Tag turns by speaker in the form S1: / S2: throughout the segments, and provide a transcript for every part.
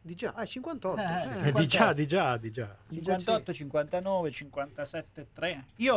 S1: Di già, ah, 58.
S2: Eh,
S1: eh.
S3: Eh, di già, di già, di già.
S2: 58, 59, 57, 3. Io...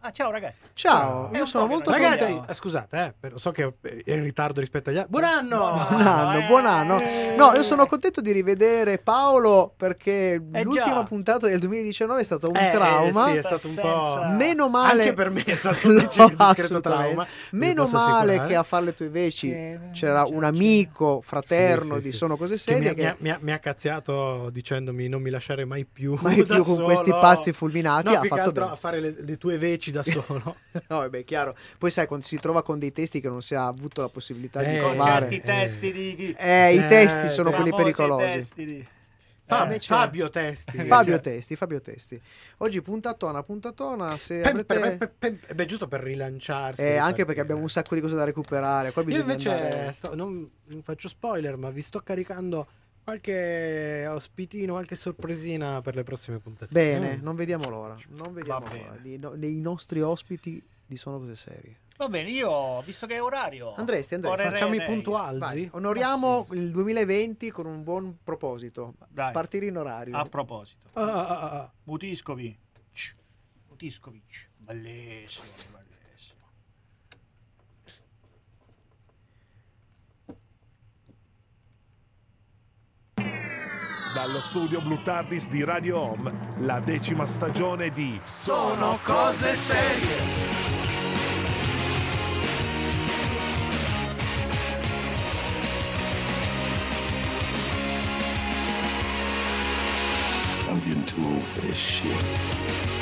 S2: Ah, ciao ragazzi.
S1: Ciao, io sono molto
S3: Ragazzi,
S2: vediamo.
S3: eh, scusate, eh, so che è in ritardo rispetto agli altri. Buon anno!
S1: Buon anno, buon anno. No, io sono contento di rivedere Paolo perché
S2: Eh
S1: l'ultima
S2: già.
S1: puntata del 2019 è stato un
S3: Eh,
S1: trauma.
S3: sì, è stato un po'...
S1: Meno male.
S3: Anche per me è stato un discreto trauma.
S1: Meno male
S3: assicurare.
S1: che a fare le tue veci c'era un amico fraterno
S3: Sì, sì,
S1: di
S3: sì.
S1: Sono Cose Serie che
S3: mi ha- mi ha- mi ha cazziato dicendomi non mi lasciare mai più
S1: mai più con
S3: solo.
S1: questi pazzi fulminati
S3: no,
S1: ha
S3: più che
S1: fatto
S3: altro
S1: bene.
S3: a fare le, le tue veci da solo
S1: No, vabbè, chiaro. Poi sai, quando si trova con dei testi che non si ha avuto la possibilità di
S3: Eh,
S2: Con
S1: trovare.
S2: certi
S3: eh.
S2: testi di... di-
S1: Eh, i
S3: Eh,
S1: testi sono
S3: eh,
S1: quelli pericolosi.
S2: di-
S3: Fabio Testi
S1: Fabio
S3: Cioè,
S1: Testi, Fabio Testi. Oggi puntatona, puntatona, se
S3: pe-
S1: avrete...
S3: pe- pe- pe- pe- beh, giusto per rilanciarsi
S1: Eh, anche perché abbiamo un sacco di cose da recuperare. Qua
S3: io invece
S1: andare-
S3: sto- non, non faccio spoiler ma vi sto caricando qualche ospitino qualche sorpresina per le prossime puntate
S1: Bene,
S3: Mm.
S1: non vediamo l'ora. Non vediamo l'ora. Di- no- dei nostri ospiti di Sono Cose Serie.
S2: Va bene, io, visto che è orario...
S1: Andresti, andresti.
S3: facciamo i puntualzi
S1: Vai, onoriamo il 2020 con un buon proposito.
S2: Dai,
S1: Partire in orario.
S2: a proposito.
S3: Ah, ah, ah, ah.
S2: Butiscovic. Butiscovic. Bellissimo, bellissimo.
S4: Dallo studio Blue Tardis di Radio Home, la decima stagione di
S2: Sono cose serie.
S5: I'm getting too old for this shit.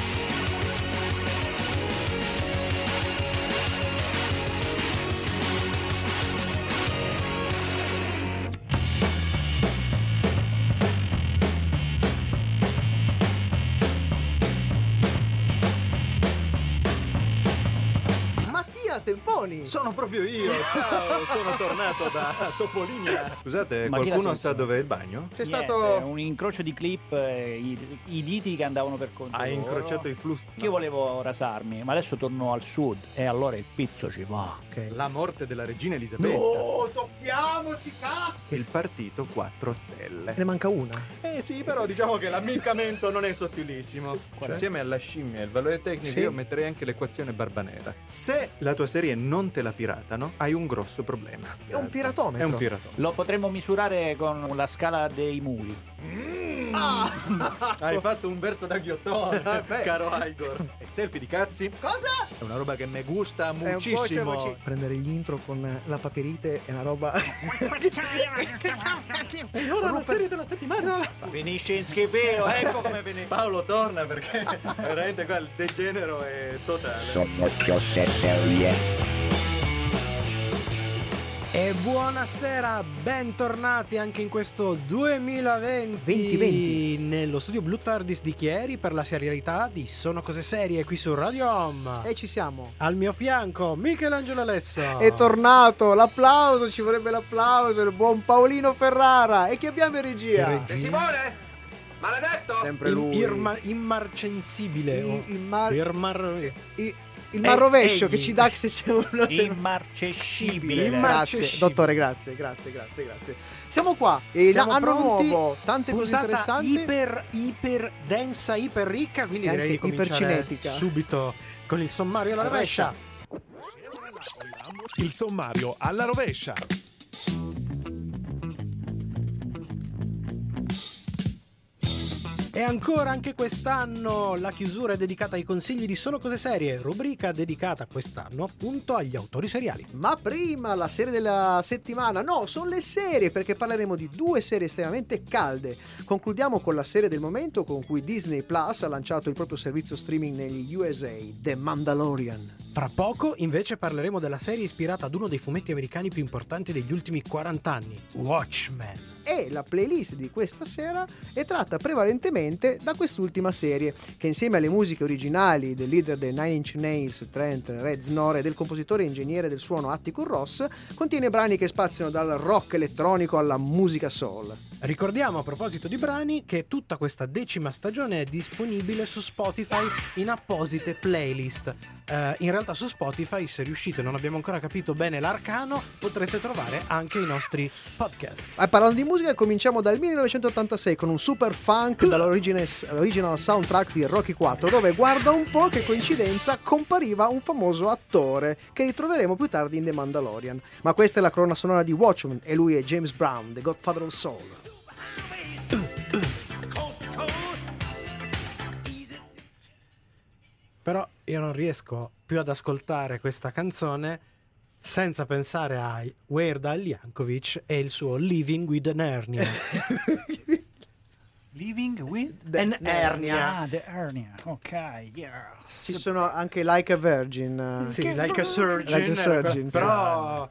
S1: Temponi.
S6: Sono proprio io, ciao, sono tornato da Topolinia. Scusate,
S2: Ma chi
S6: qualcuno sa
S2: senza?
S6: dov'è il bagno?
S1: C'è
S2: Niente,
S1: stato
S2: un incrocio di clip, eh, i, i diti che andavano per conto
S6: Hai
S2: loro.
S6: incrociato i flussi.
S2: Io volevo rasarmi, ma adesso torno al sud e allora il pizzo ci va.
S1: Ok.
S6: La morte della regina Elisabetta.
S1: tocchiamoci cazzo.
S6: Il partito 4 stelle.
S1: Ne manca una.
S6: Eh sì, però diciamo che l'ammiccamento non è sottilissimo.
S2: Cioè?
S6: Insieme alla scimmia e il valore tecnico
S1: Sì.
S6: io metterei anche l'equazione barbanera. Se la tua serie non te la piratano, hai un grosso problema.
S1: È un piratometro.
S6: È un piratometro.
S2: Lo potremmo misurare con la scala dei muli.
S1: Ah!
S6: Hai fatto un verso da ghiottone,
S1: Eh,
S6: caro Igor. E selfie di cazzi?
S1: Cosa?
S6: È una roba che mi gusta muchissimo.
S1: cioè, voci- Prendere gli intro con la paperite è una roba.
S6: E ora la serie della settimana. Finisce in schifeo, ecco come finisce. Paolo torna perché veramente qua il degenero è totale.
S3: E buonasera, bentornati anche in questo 2020
S1: 2020.
S3: nello studio Blue Tardis di Chieri per la serialità di Sono Cose Serie qui su Radio Home.
S1: E ci siamo.
S3: Al mio fianco Michelangelo Alesso.
S1: È tornato l'applauso, ci vorrebbe l'applauso, il buon Paolino Ferrara. E chi abbiamo in regia?
S3: In regia.
S7: Simone! Maledetto!
S1: Sempre
S3: In-
S1: lui.
S3: irma- immarcensibile.
S1: Il,
S3: o-
S1: il mar,
S3: Irmar-
S1: il mar rovescio
S3: egli.
S1: che ci dà se c'è uno. se-
S2: Immarcescibile.
S3: Immar-
S1: Grazie,
S3: Immarcescibile.
S1: dottore, grazie, grazie, grazie, grazie. Siamo qua. E
S3: Siamo
S1: anno
S3: pronti?
S1: nuovo, tante cose interessanti.
S3: iper iper densa, iper ricca, quindi direi di cominciare subito con il sommario alla rovescia.
S4: Il sommario alla rovescia.
S3: E ancora anche quest'anno la chiusura è dedicata ai consigli di Sono Cose Serie, rubrica dedicata quest'anno appunto agli autori seriali.
S1: Ma prima la serie della settimana, no, sono le serie perché parleremo di due serie estremamente calde. Concludiamo con la serie del momento con cui Disney Plus ha lanciato il proprio servizio streaming negli USA, The Mandalorian.
S3: Tra poco invece parleremo della serie ispirata ad uno dei fumetti americani più importanti degli ultimi 40 anni, Watchmen.
S1: E la playlist di questa sera è tratta prevalentemente da quest'ultima serie, che insieme alle musiche originali del leader dei Nine Inch Nails, Trent Reznor, e del compositore e ingegnere del suono Atticus Ross, contiene brani che spaziano dal rock elettronico alla musica soul.
S3: Ricordiamo a proposito di brani che tutta questa decima stagione è disponibile su Spotify in apposite playlist. eh, in realtà su Spotify, se riuscite e non abbiamo ancora capito bene l'arcano, potrete trovare anche i nostri podcast.
S1: Eh, parlando di musica, cominciamo dal 1986 con un super funk dall'original soundtrack di Rocky 4, dove guarda un po' che coincidenza compariva un famoso attore che ritroveremo più tardi in The Mandalorian. Ma questa è la colonna sonora di Watchmen e lui è James Brown, The Godfather of Soul.
S3: Però io non riesco più ad ascoltare questa canzone senza pensare a Weird Al Yankovic e il suo Living with an Hernia.
S2: Living with
S3: An hernia.
S2: Ah, the hernia. Ok, yes.
S1: Ci sono anche Like a Virgin. eh.
S3: Sì, like a surgeon.
S1: Like a surgeon, sì.
S3: però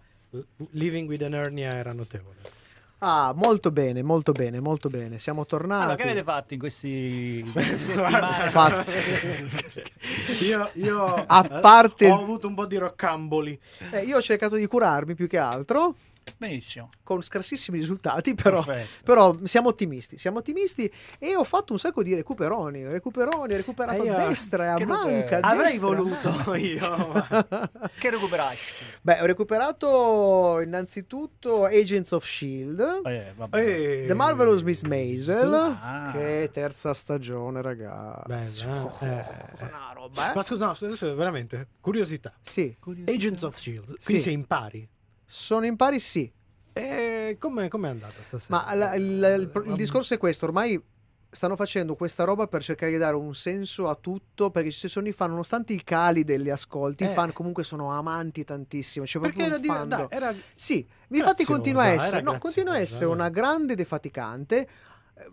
S3: Living with an Hernia era notevole.
S1: Ah, molto bene, molto bene, molto bene. Siamo tornati.
S2: Allora, che avete fatto in questi in queste settimane?
S1: Fatto.
S3: io, io
S1: A parte-
S3: ho avuto un po' di roccamboli.
S1: Eh, io ho cercato di curarmi più che altro.
S2: Benissimo.
S1: con scarsissimi risultati, però, però siamo ottimisti, siamo ottimisti e ho fatto un sacco di recuperoni, recuperoni, recuperato
S3: Eh, io-
S1: a destra e a manca. a
S3: Avrei
S1: destra.
S3: voluto io.
S2: Che recuperasti?
S1: Beh, ho recuperato innanzitutto Agents of Shield,
S2: Eh, vabbè.
S3: Eh,
S1: The Marvelous Miss Maisel,
S2: Ah.
S1: che è terza stagione, ragazzi.
S3: Bella,
S1: Oh,
S3: eh.
S1: una roba, eh.
S3: Ma scusa, no, veramente, curiosità.
S1: Sì,
S3: Agents of S.H.I.E.L.D., quindi
S1: Sì.
S3: sei in pari.
S1: Sono in pari, sì.
S3: E com'è, com'è andata stasera?
S1: Ma la- il, il- il discorso è questo, ormai stanno facendo questa roba per cercare di dare un senso a tutto, perché ci sono i fan, nonostante i cali degli ascolti,
S3: Eh.
S1: i fan comunque sono amanti tantissimo, c'è
S3: Perché
S1: proprio
S3: era,
S1: un
S3: di- era
S1: Sì, infatti continua a
S3: era
S1: essere, no, continua a essere una
S3: eh.
S1: grande defaticante.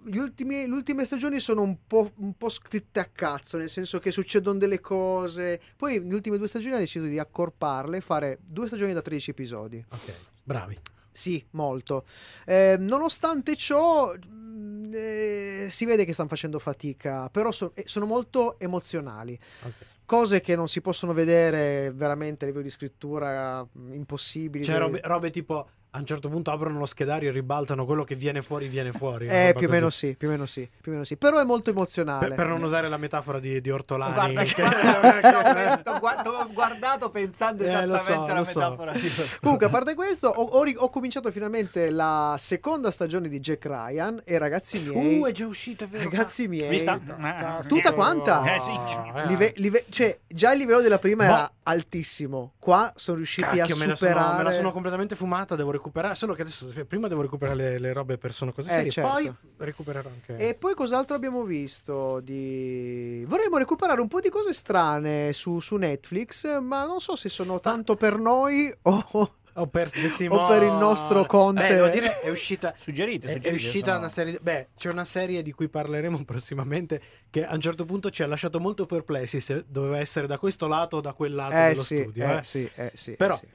S1: Gli ultimi- le ultime stagioni sono un po', un po' scritte a cazzo, nel senso che succedono delle cose. Poi, nelle ultime due stagioni, ha deciso di accorparle, fare due stagioni da 13 episodi.
S3: Ok, bravi.
S1: Sì, molto. Eh, nonostante ciò, mh, eh, si vede che stanno facendo fatica, però so- eh, sono molto emozionali.
S3: ok.
S1: Cose che non si possono vedere veramente a livello di scrittura mh, impossibili. Dove-
S3: robe, robe tipo a un certo punto aprono lo schedario e ribaltano quello che viene fuori, viene fuori.
S1: Eh, più o meno sì, più o meno sì, più o meno sì. Però è molto emozionale.
S3: Per, per non usare la metafora di, di Ortolani.
S2: Guarda,
S3: che-
S2: ho guardato- ho guardato pensando
S3: Eh,
S2: esattamente
S3: so,
S2: alla
S3: lo so.
S2: metafora di
S1: Comunque, a parte questo, ho, ho ho cominciato finalmente la seconda stagione di Jack Ryan e ragazzi miei...
S3: Uh, è già uscita, vero?
S1: ragazzi miei...
S2: Vista?
S1: Tutta quanta?
S2: Eh, sì.
S3: Eh,
S1: Live- live- cioè, già il livello della prima
S3: Boh.
S1: era altissimo. Qua sono riusciti
S3: Cacchio,
S1: a
S3: me la, sono,
S1: superare.
S3: me la sono completamente fumata, devo recuperare. Solo che adesso prima devo recuperare le, le robe per sono cose
S1: Eh,
S3: serie,
S1: certo.
S3: poi recupererò anche.
S1: E poi cos'altro abbiamo visto? Di... Vorremmo recuperare un po' di cose strane su, su Netflix, ma non so se sono tanto per noi o,
S3: O per,
S1: o per il nostro Conte.
S3: Beh, dire, è uscita.
S2: Suggerite,
S3: È, è
S2: suggerite,
S3: uscita
S2: sono-
S3: una serie. Beh, c'è una serie di cui parleremo prossimamente. Che a un certo punto ci ha lasciato molto perplessi se doveva essere da questo lato o da quel lato
S1: Eh
S3: dello
S1: sì,
S3: studio.
S1: eh,
S3: eh.
S1: sì, eh sì,
S3: Però,
S1: sì.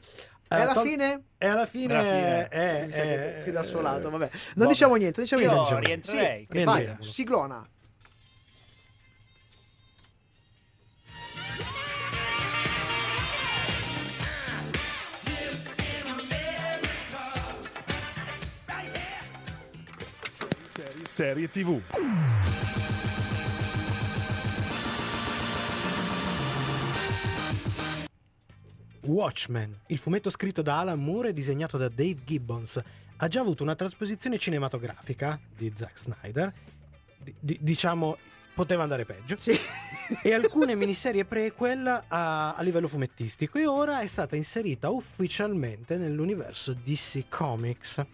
S1: E alla
S3: tol-
S1: fine...
S3: E alla fine,
S2: Alla fine,
S3: è,
S1: sa che
S3: è-
S1: più dal suo lato, vabbè. Non
S2: Vabbè.
S1: diciamo niente, diciamo
S2: Io
S1: niente.
S2: rientrerei.
S1: Sì,
S3: Che
S1: vai, siglona.
S4: Serie TV.
S3: Watchmen, il fumetto scritto da Alan Moore e disegnato da Dave Gibbons, ha già avuto una trasposizione cinematografica di Zack Snyder. Di- diciamo, poteva andare peggio.
S1: Sì.
S3: e alcune miniserie prequel a, a livello fumettistico e ora è stata inserita ufficialmente nell'universo DC Comics.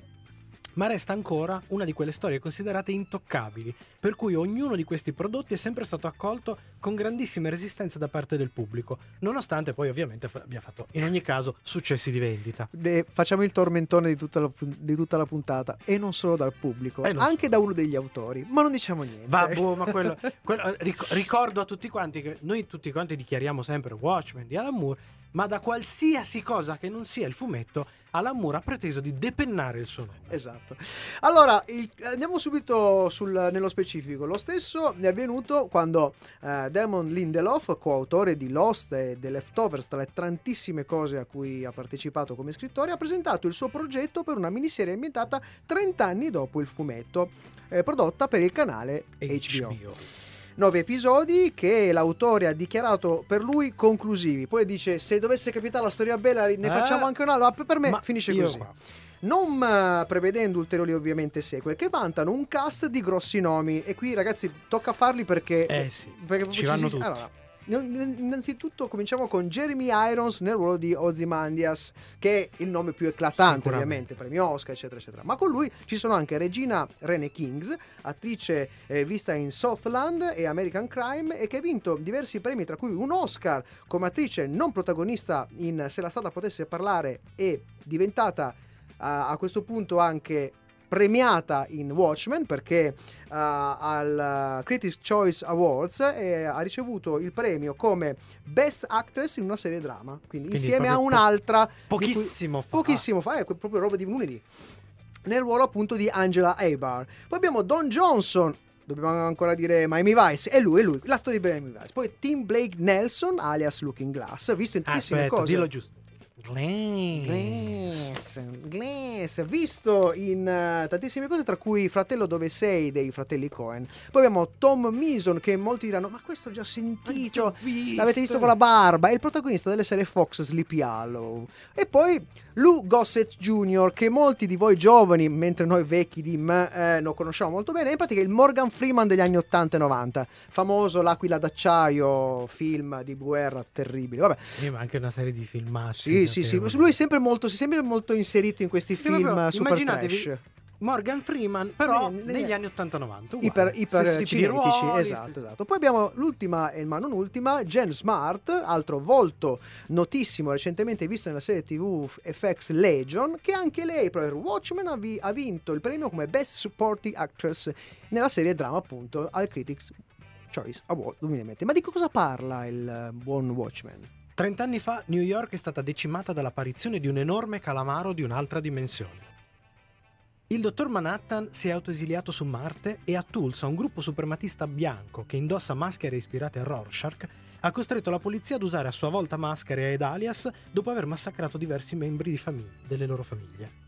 S3: Ma resta ancora una di quelle storie considerate intoccabili, per cui ognuno di questi prodotti è sempre stato accolto con grandissime resistenze da parte del pubblico, nonostante poi ovviamente abbia fatto in ogni caso successi di vendita.
S1: Eh, facciamo il tormentone di tutta, la, di tutta la puntata e non solo dal pubblico,
S3: E non
S1: anche
S3: solo.
S1: da uno degli autori, ma non diciamo niente.
S3: Va, boh, ma quello, quello- eh, ric- ricordo a tutti quanti che noi tutti quanti dichiariamo sempre Watchmen di Alan Moore, ma da qualsiasi cosa che non sia il fumetto, Alan Moore ha preteso di depennare il suo nome.
S1: Esatto. Allora, il- andiamo subito sul- nello specifico. Lo stesso è avvenuto quando eh, Damon Lindelof, coautore di Lost e The Leftovers, tra le tantissime cose a cui ha partecipato come scrittore, ha presentato il suo progetto per una miniserie ambientata 30 anni dopo il fumetto, eh, prodotta per il canale HBO. Nove episodi che l'autore ha dichiarato per lui conclusivi. Poi dice: Se dovesse capitare la storia bella, ne
S3: Eh,
S1: facciamo anche una. No, per me
S3: Ma
S1: finisce così.
S3: qua.
S1: Non eh, prevedendo ulteriori ovviamente sequel, che vantano un cast di grossi nomi. E qui, ragazzi, tocca farli perché.
S3: Eh sì,
S1: perché
S3: ci vanno
S1: si-
S3: tutti.
S1: allora, innanzitutto cominciamo con Jeremy Irons nel ruolo di Ozymandias, che è il nome più eclatante, ovviamente, premi Oscar, eccetera, eccetera. Ma con lui ci sono anche Regina Rene Kings, attrice eh, vista in Southland e American Crime, e che ha vinto diversi premi, tra cui un Oscar come attrice non protagonista in Se la strada potesse parlare, e diventata a- a questo punto anche premiata in Watchmen perché uh, al Critics Choice Awards eh, ha ricevuto il premio come Best Actress in una serie drama, quindi,
S3: Quindi
S1: insieme a
S3: proprio po-
S1: un'altra di cui-
S3: Pochissimo fa.
S1: pochissimo fa, è proprio roba di lunedì. Nel ruolo appunto di Angela Abar. Poi abbiamo Don Johnson. Dobbiamo ancora dire Miami Vice. E lui, è lui, l'atto di Miami Vice. Poi Tim Blake Nelson, alias Looking Glass, visto in tantissime
S3: Aspetta,
S1: cose.
S3: dillo giusto. Glass.
S1: Glass, visto in eh, tantissime cose, tra cui Fratello dove sei dei fratelli Cohen. Poi abbiamo Tom Mason, che molti diranno: Ma questo ho già sentito. L'avete visto con la barba? È il protagonista delle serie Fox Sleepy Hollow. E poi Lou Gossett Jr., che molti di voi giovani, mentre noi vecchi di me, eh, lo conosciamo molto bene. In pratica è il Morgan Freeman degli anni 80 e 90. Famoso L'Aquila d'acciaio, film di guerra terribile. Vabbè,
S3: Sì, ma anche una serie di filmati.
S1: sì, sì, sì. Lui è sempre molto, si è sempre molto inserito in questi
S3: Sì,
S1: film
S3: proprio,
S1: super
S3: immaginatevi
S1: trash.
S3: Morgan Freeman, però
S1: Negli-
S3: negli anni 80-90. uguale.
S1: Iper, iper cinetici, esatto, esatto. Poi abbiamo l'ultima, e ma non ultima, Jen Smart, altro volto notissimo, recentemente visto nella serie TV FX Legion, che anche lei per Watchmen ha, vi- ha vinto il premio come Best Supporting Actress nella serie drama appunto al Critics Choice Award 2020. Ma di cosa parla il eh, buon Watchmen?
S3: 30 anni fa New York è stata decimata dall'apparizione di un enorme calamaro di un'altra dimensione. Il dottor Manhattan si è autoesiliato su Marte e a Tulsa un gruppo suprematista bianco che indossa maschere ispirate a Rorschach ha costretto la polizia ad usare a sua volta maschere ed alias dopo aver massacrato diversi membri delle loro famiglie.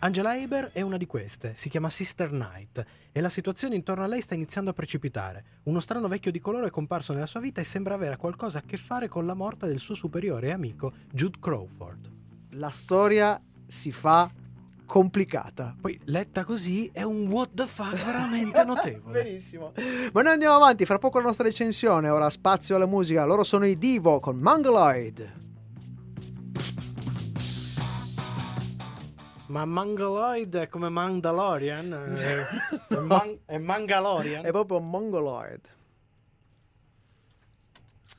S3: Angela Haber è una di queste, si chiama Sister Knight e la situazione intorno a lei sta iniziando a precipitare. Uno strano vecchio di colore è comparso nella sua vita e sembra avere qualcosa a che fare con la morte del suo superiore e amico Jude Crawford.
S1: La storia si fa complicata.
S3: Poi, letta così, è un what the fuck veramente notevole.
S1: Benissimo. Ma noi andiamo avanti, fra poco la nostra recensione. Ora spazio alla musica. Loro sono i Divo con Mongoloid.
S3: Ma Mangaloid è come Mandalorian? È, è, man- è Mangalorian?
S1: È proprio Mongoloid.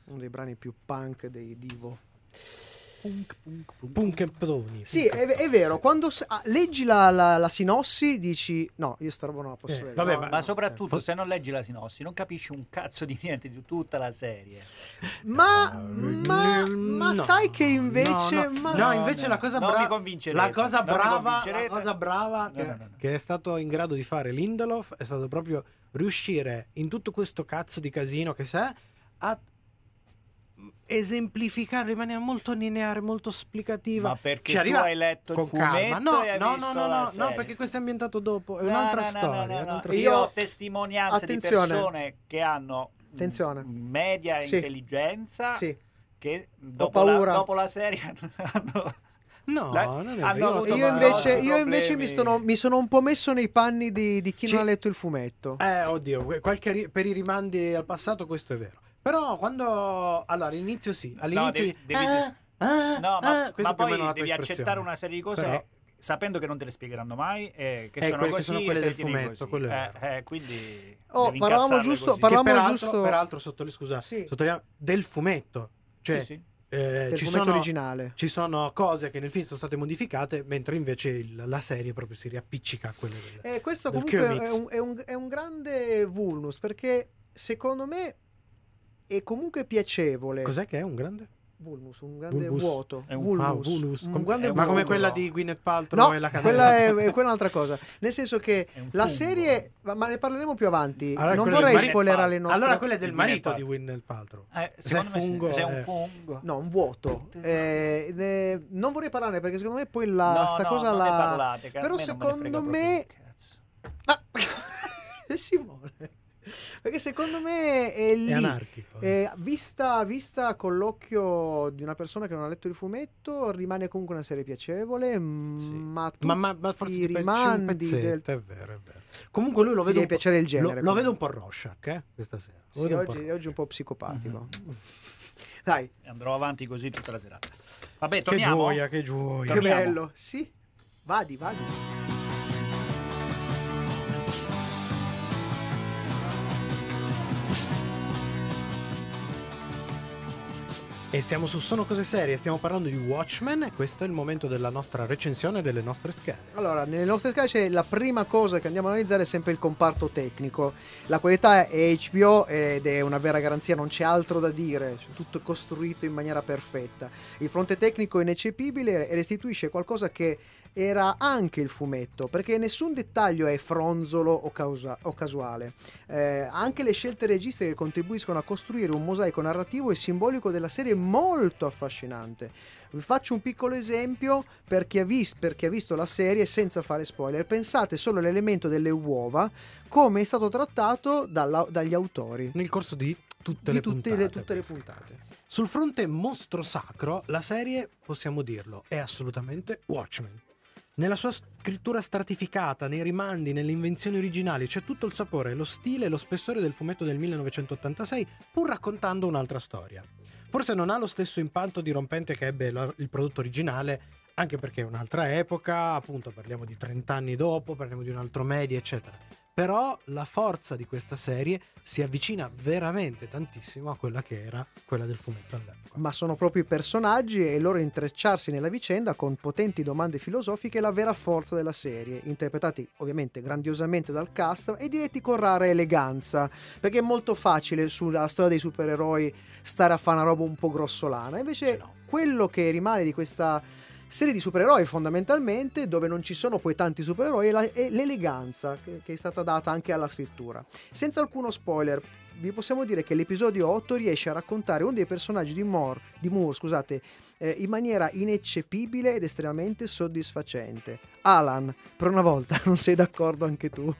S1: Uno dei brani più punk dei Divo.
S3: Punk e Ptoni.
S1: Sì, è, è vero. Quando s- ah, leggi la, la- la sinossi, dici: No, io sta roba non la posso
S3: Eh,
S1: vedere.
S3: vabbè,
S1: No,
S3: ma-
S2: Ma
S1: no,
S2: soprattutto
S3: sì.
S2: se non leggi la sinossi non capisci un cazzo di niente di tutta la serie.
S1: Ma,
S3: Eh,
S1: ma, ma
S3: no,
S1: sai che invece.
S3: no, no.
S1: ma-
S3: No, invece la cosa
S2: non
S3: brava la cosa
S2: non mi
S3: brava, la cosa brava
S2: No,
S3: che,
S2: no, no, no.
S3: che è stato in grado di fare Lindelof è stato proprio riuscire in tutto questo cazzo di casino che c'è a esemplificare in maniera molto lineare, molto esplicativa.
S2: Ma perché
S3: Ci
S2: tu
S3: arriva
S2: hai letto il
S3: con
S2: fumetto
S3: calma. No,
S2: e hai
S3: no,
S2: visto
S3: no, no,
S2: la
S3: no, no, perché questo è ambientato dopo, è
S2: No,
S3: un'altra
S2: no, no,
S3: storia.
S2: no, no,
S3: è
S2: no.
S3: un'altra
S2: Io
S1: Io-
S2: ho testimonianze
S1: Attenzione.
S2: di persone che hanno
S1: Attenzione.
S2: media
S1: Sì.
S2: intelligenza
S1: Sì.
S2: che dopo la,
S1: paura.
S2: dopo la serie hanno
S3: No,
S2: La-
S3: non è
S2: hanno
S3: vero.
S2: avuto
S1: io
S2: ma
S1: invece, io invece mi, sono, mi sono un po' messo nei panni di, di chi
S3: Ci-
S1: non ha letto il fumetto.
S3: Eh, oddio, qualche ri- per i rimandi al passato questo è vero. Però quando... Allora, all'inizio sì, all'inizio...
S2: devi- devi-
S3: Ah, ah,
S2: No, ma,
S3: ah,
S2: ma poi devi
S3: espressione.
S2: accettare una serie di cose
S3: Però-
S2: sapendo che non te le spiegheranno mai e che
S3: Eh,
S2: sono
S3: quelle che
S2: così
S3: sono quelle del fumetto,
S2: così.
S3: quello è
S2: Eh, eh, quindi
S1: Oh, parlavamo giusto-
S2: così.
S1: Parlavamo
S3: peraltro,
S1: giusto-
S3: peraltro sottolineo, scusa,
S1: Sì.
S3: sottolineo del fumetto. Cioè,
S2: Sì, sì.
S3: eh,
S1: del
S3: ci,
S1: fumetto
S3: sono,
S1: originale.
S3: ci sono cose che nel film sono state modificate, mentre invece il- la serie proprio si riappiccica a quelle del...
S1: E questo
S3: del
S1: comunque è un, è, un, è un grande vulnus perché secondo me è comunque piacevole.
S3: Cos'è che è un grande?
S1: Vulnus, un grande
S3: Vulvus.
S1: vuoto.
S2: È un-
S1: vulnus.
S3: Ah, vulnus.
S1: Un
S3: Com-
S1: grande
S2: è un
S3: Ma come quella di Gwyneth Paltrow
S1: No,
S3: e la
S1: quella è, è quella è un'altra cosa. Nel senso che la
S2: fungo.
S1: serie, ma ma ne parleremo più avanti.
S3: Allora,
S1: non vorrei spoilerare le nostre.
S3: Allora quello è del marito di. Gwyneth Paltrow.
S2: Eh,
S3: Se
S2: me sì,
S3: fungo,
S2: se è
S3: eh.
S2: un fungo.
S1: No, un vuoto. Eh, ne- non vorrei parlarne perché secondo me poi la,
S2: no,
S1: sta
S2: no,
S1: cosa
S2: non
S1: la.
S2: ne parlate,
S1: Però
S2: me me
S1: secondo me.
S2: cazzo.
S1: Ah, Simone. Perché secondo me è lì.
S3: È anarchico.
S1: Eh, vista, vista con l'occhio di una persona che non ha letto il fumetto, rimane comunque una serie piacevole,
S3: Sì.
S1: ma tu
S3: ma, ma, ma forse ti
S1: rimandi del...
S3: è vero, è vero. Comunque lui lo vedo
S1: deve
S3: un po',
S1: piacere il
S3: lo,
S1: genere,
S3: lo vedo un po' Rorschach, eh, questa sera. Lo
S1: Sì, oggi, oggi è un po' psicopatico.
S3: Mhm.
S1: Dai,
S2: Andrò avanti così tutta la serata. Vabbè,
S3: Che
S2: torniamo.
S3: gioia, che gioia.
S1: che
S2: Torniamo.
S1: bello. Sì, vadi, vadi.
S3: E siamo su Sono cose serie, stiamo parlando di Watchmen e questo è il momento della nostra recensione delle nostre schede.
S1: Allora, nelle nostre scale c'è la prima cosa che andiamo a analizzare è sempre il comparto tecnico. La qualità è HBO ed è una vera garanzia, non c'è altro da dire, c'è tutto costruito in maniera perfetta. Il fronte tecnico è ineccepibile e restituisce qualcosa che era anche il fumetto, perché nessun dettaglio è fronzolo o, causa- o casuale. Eh, anche le scelte registiche contribuiscono a costruire un mosaico narrativo e simbolico della serie molto affascinante. Vi faccio un piccolo esempio per chi, ha vis- per chi ha visto la serie senza fare spoiler. Pensate solo all'elemento delle uova, come è stato trattato dalla- dagli autori
S3: Nel corso di tutte,
S1: di
S3: le,
S1: tutte,
S3: puntate,
S1: le, tutte le puntate.
S3: Sul fronte mostro sacro, la serie, possiamo dirlo, è assolutamente Watchmen. Nella sua scrittura stratificata, nei rimandi, nelle invenzioni originali, c'è tutto il sapore, lo stile e lo spessore del fumetto del 1986, pur raccontando un'altra storia. Forse non ha lo stesso impatto dirompente che ebbe il prodotto originale, anche perché è un'altra epoca, appunto parliamo di 30 anni dopo, parliamo di un altro media, eccetera. Però la forza di questa serie si avvicina veramente tantissimo a quella che era quella del fumetto all'epoca.
S1: Ma sono proprio i personaggi e il loro intrecciarsi nella vicenda con potenti domande filosofiche la vera forza della serie, interpretati ovviamente grandiosamente dal cast e diretti con rara eleganza, perché è molto facile sulla storia dei supereroi stare a fare una roba un po' grossolana, invece
S3: no.
S1: quello che rimane di questa serie di supereroi fondamentalmente, dove non ci sono poi tanti supereroi, è, la- è l'eleganza che, che è stata data anche alla scrittura. Senza alcuno spoiler, vi possiamo dire che l'episodio 8 riesce a raccontare uno dei personaggi di Moore, di Moore scusate, eh, in maniera ineccepibile ed estremamente soddisfacente. Alan, per una volta non sei d'accordo anche tu?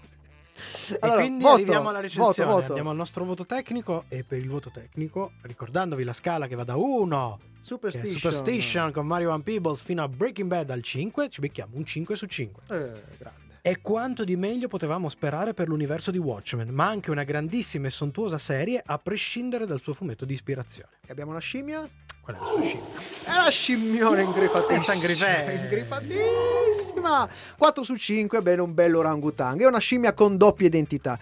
S3: E
S1: Allora,
S3: quindi
S1: voto,
S3: arriviamo alla recensione,
S1: voto, voto.
S3: andiamo al nostro voto tecnico e per il voto tecnico, ricordandovi la scala che va da 1 che è
S1: Superstition.
S3: Superstition con Mario Van Peebles fino a Breaking Bad al 5, ci becchiamo un 5 su 5.
S1: Eh, grande.
S3: E quanto di meglio potevamo sperare per l'universo di Watchmen, ma anche una grandissima e sontuosa serie a prescindere dal suo fumetto di ispirazione.
S1: E abbiamo una scimmia?
S3: Qual è la sua scimmia?
S1: È la scimmione ingrifatissima.
S3: Ingrifè-
S1: ingrifatissima. 4 su 5, bene, un bello orangutang. È una scimmia con doppia identità.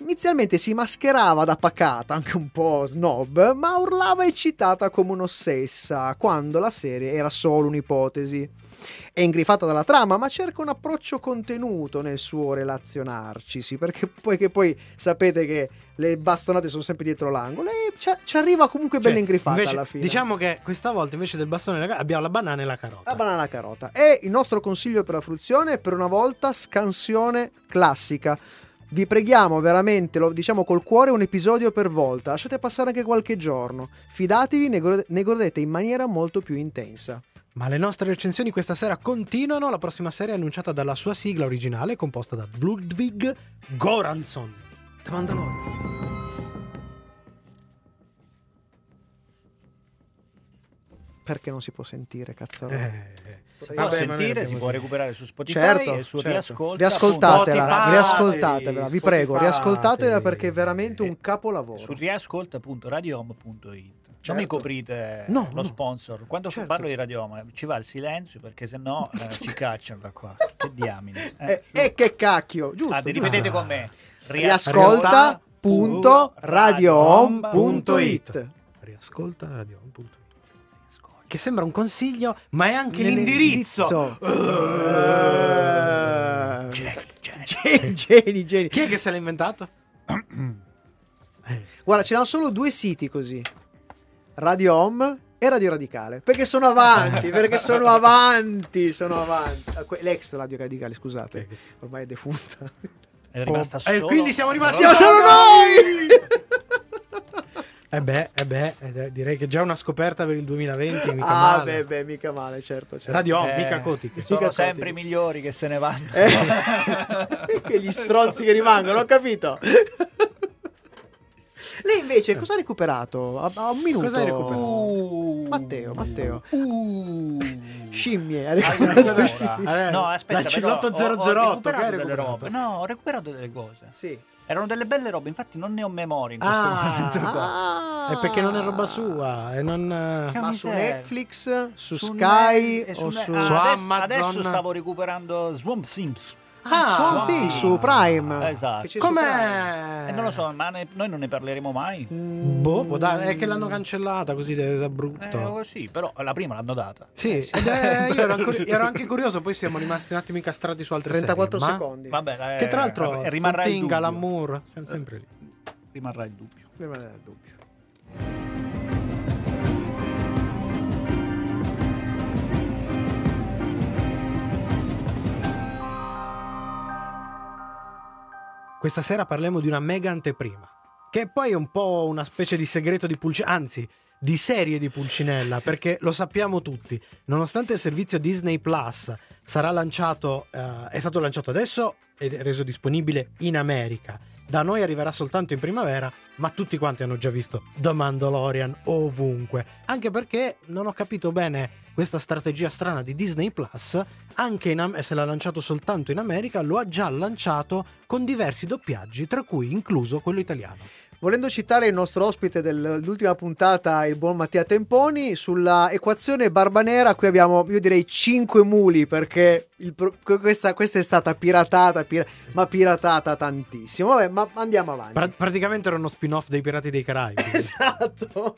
S1: Inizialmente si mascherava da pacata, anche un po' snob, ma urlava eccitata come un'ossessa, quando la serie era solo un'ipotesi. È ingrifata dalla trama, ma cerca un approccio contenuto nel suo relazionarcisi, perché poi, poi sapete che le bastonate sono sempre dietro l'angolo e ci, ci arriva comunque bella
S3: Cioè,
S1: ingrifata
S3: invece,
S1: alla fine.
S3: Diciamo che questa volta invece del bastone e la abbiamo la banana e la carota.
S1: La banana carota. E il nostro consiglio per la fruzione è per una volta scansione classica. Vi preghiamo veramente, lo diciamo col cuore, un episodio per volta. Lasciate passare anche qualche giorno. Fidatevi, ne, gode- ne godete in maniera molto più intensa.
S3: Ma le nostre recensioni questa sera continuano. La prossima serie è annunciata dalla sua sigla originale, composta da Ludwig Goransson.
S1: The Mandalorian. Perché non si può sentire, cazzo?
S3: Eh,
S2: Si
S1: Vabbè,
S2: può sentire, si può recuperare su Spotify
S1: Certo,
S2: e su
S1: certo.
S2: riascolta.
S1: riascoltatela,
S3: Spotify,
S1: riascoltatela, vi prego,
S3: Spotify.
S1: riascoltatela perché è veramente un
S2: appunto,
S1: capolavoro.
S2: Su riascolta.radiohome.it. Non
S1: Certo.
S2: mi coprite
S1: No,
S2: lo
S1: no.
S2: sponsor. Quando
S1: Certo.
S2: parlo di Radioma ci va il silenzio perché sennò eh, ci cacciano da qua. Che diamine. Eh,
S1: E,
S2: su.
S1: e che cacchio, giusto?
S2: Ah,
S1: giusto.
S2: ripetete con me.
S1: Riascolta.radiohome.it
S3: Riascolta radio.it. Che sembra un consiglio, ma è anche l'indirizzo.
S1: Eh,
S2: Geni, geni.
S1: Geni.
S3: Chi è che se l'ha inventato? Eh,
S1: Guarda, c'erano solo due siti così. Radio Home e Radio Radicale. Perché sono avanti, perché sono avanti, sono avanti. Ah, L'ex Radio Radicale, scusate, ormai è defunta.
S2: È rimasta
S3: Oh,
S2: solo.
S3: E quindi siamo rimasti
S1: Siamo solo noi!
S3: Eh beh, eh beh, eh, direi che già una scoperta per il 2020, mica
S1: Ah,
S3: male.
S1: beh, beh, mica male, certo. certo.
S3: Radio
S2: Eh,
S3: mica Cotic.
S2: Sono
S1: Mica
S2: sempre i migliori che se ne vanno.
S1: Eh, che gli stronzi che rimangono, ho capito. Lei invece cosa ha recuperato? Ha, ha un minuto.
S3: Cosa hai recuperato?
S2: Uh.
S1: Matteo, Matteo.
S2: Uh.
S1: Scimmie. ha recuperato
S2: allora. No, aspetta, ho- ho
S3: 008, che hai
S2: recuperato delle robe. No, ho recuperato delle cose.
S1: Sì.
S2: Erano delle belle robe, infatti non ne ho memoria in questo
S3: Ah,
S2: momento qua.
S1: Ah.
S3: È perché non è roba sua e non... eh,
S2: Che
S1: Ma su. Netflix, su,
S2: Su
S1: Sky
S2: Ne- e
S1: o
S2: Ne-
S1: su...
S2: ah,
S3: Su
S2: adesso,
S3: Amazon.
S2: adesso stavo recuperando Swamp Sims.
S1: Ah, Swamp
S3: Ah.
S1: Thing, su Prime.
S2: Esatto.
S3: Com'è?
S2: E non lo so, ma ne- noi non ne parleremo mai.
S1: Mm,
S3: Boh, può dare- è che l'hanno cancellata così da da brutto.
S2: Eh, sì, però la prima l'hanno data.
S3: Sì, ed è- io ero, ancora- ero anche curioso, poi siamo rimasti un attimo incastrati su altre
S1: 34
S3: serie, ma-
S1: secondi.
S2: Vabbè, eh,
S3: Che tra l'altro
S2: rimarrà il
S3: Thing,
S2: dubbio.
S3: Siamo sempre lì.
S2: Rimarrà il dubbio.
S1: Prima del dubbio.
S3: Questa sera parliamo di una mega anteprima, che poi è un po' una specie di segreto di Pulcinella, anzi di serie di Pulcinella, perché lo sappiamo tutti, nonostante il servizio Disney Plus sarà lanciato, eh, è stato lanciato adesso ed è reso disponibile in America, da noi arriverà soltanto in primavera, ma tutti quanti hanno già visto The Mandalorian ovunque, anche perché non ho capito bene questa strategia strana di Disney Plus, anche in Am- se l'ha lanciato soltanto in America, lo ha già lanciato con diversi doppiaggi, tra cui incluso quello italiano.
S1: Volendo citare il nostro ospite dell'ultima puntata, il buon Mattia Temponi, sulla equazione barbanera qui abbiamo, io direi, 5 muli perché il questa, questa è stata piratata, pir- ma piratata tantissimo. Vabbè, ma andiamo avanti.
S3: Pra- praticamente era uno spin-off dei Pirati dei Caraibi.
S1: Esatto.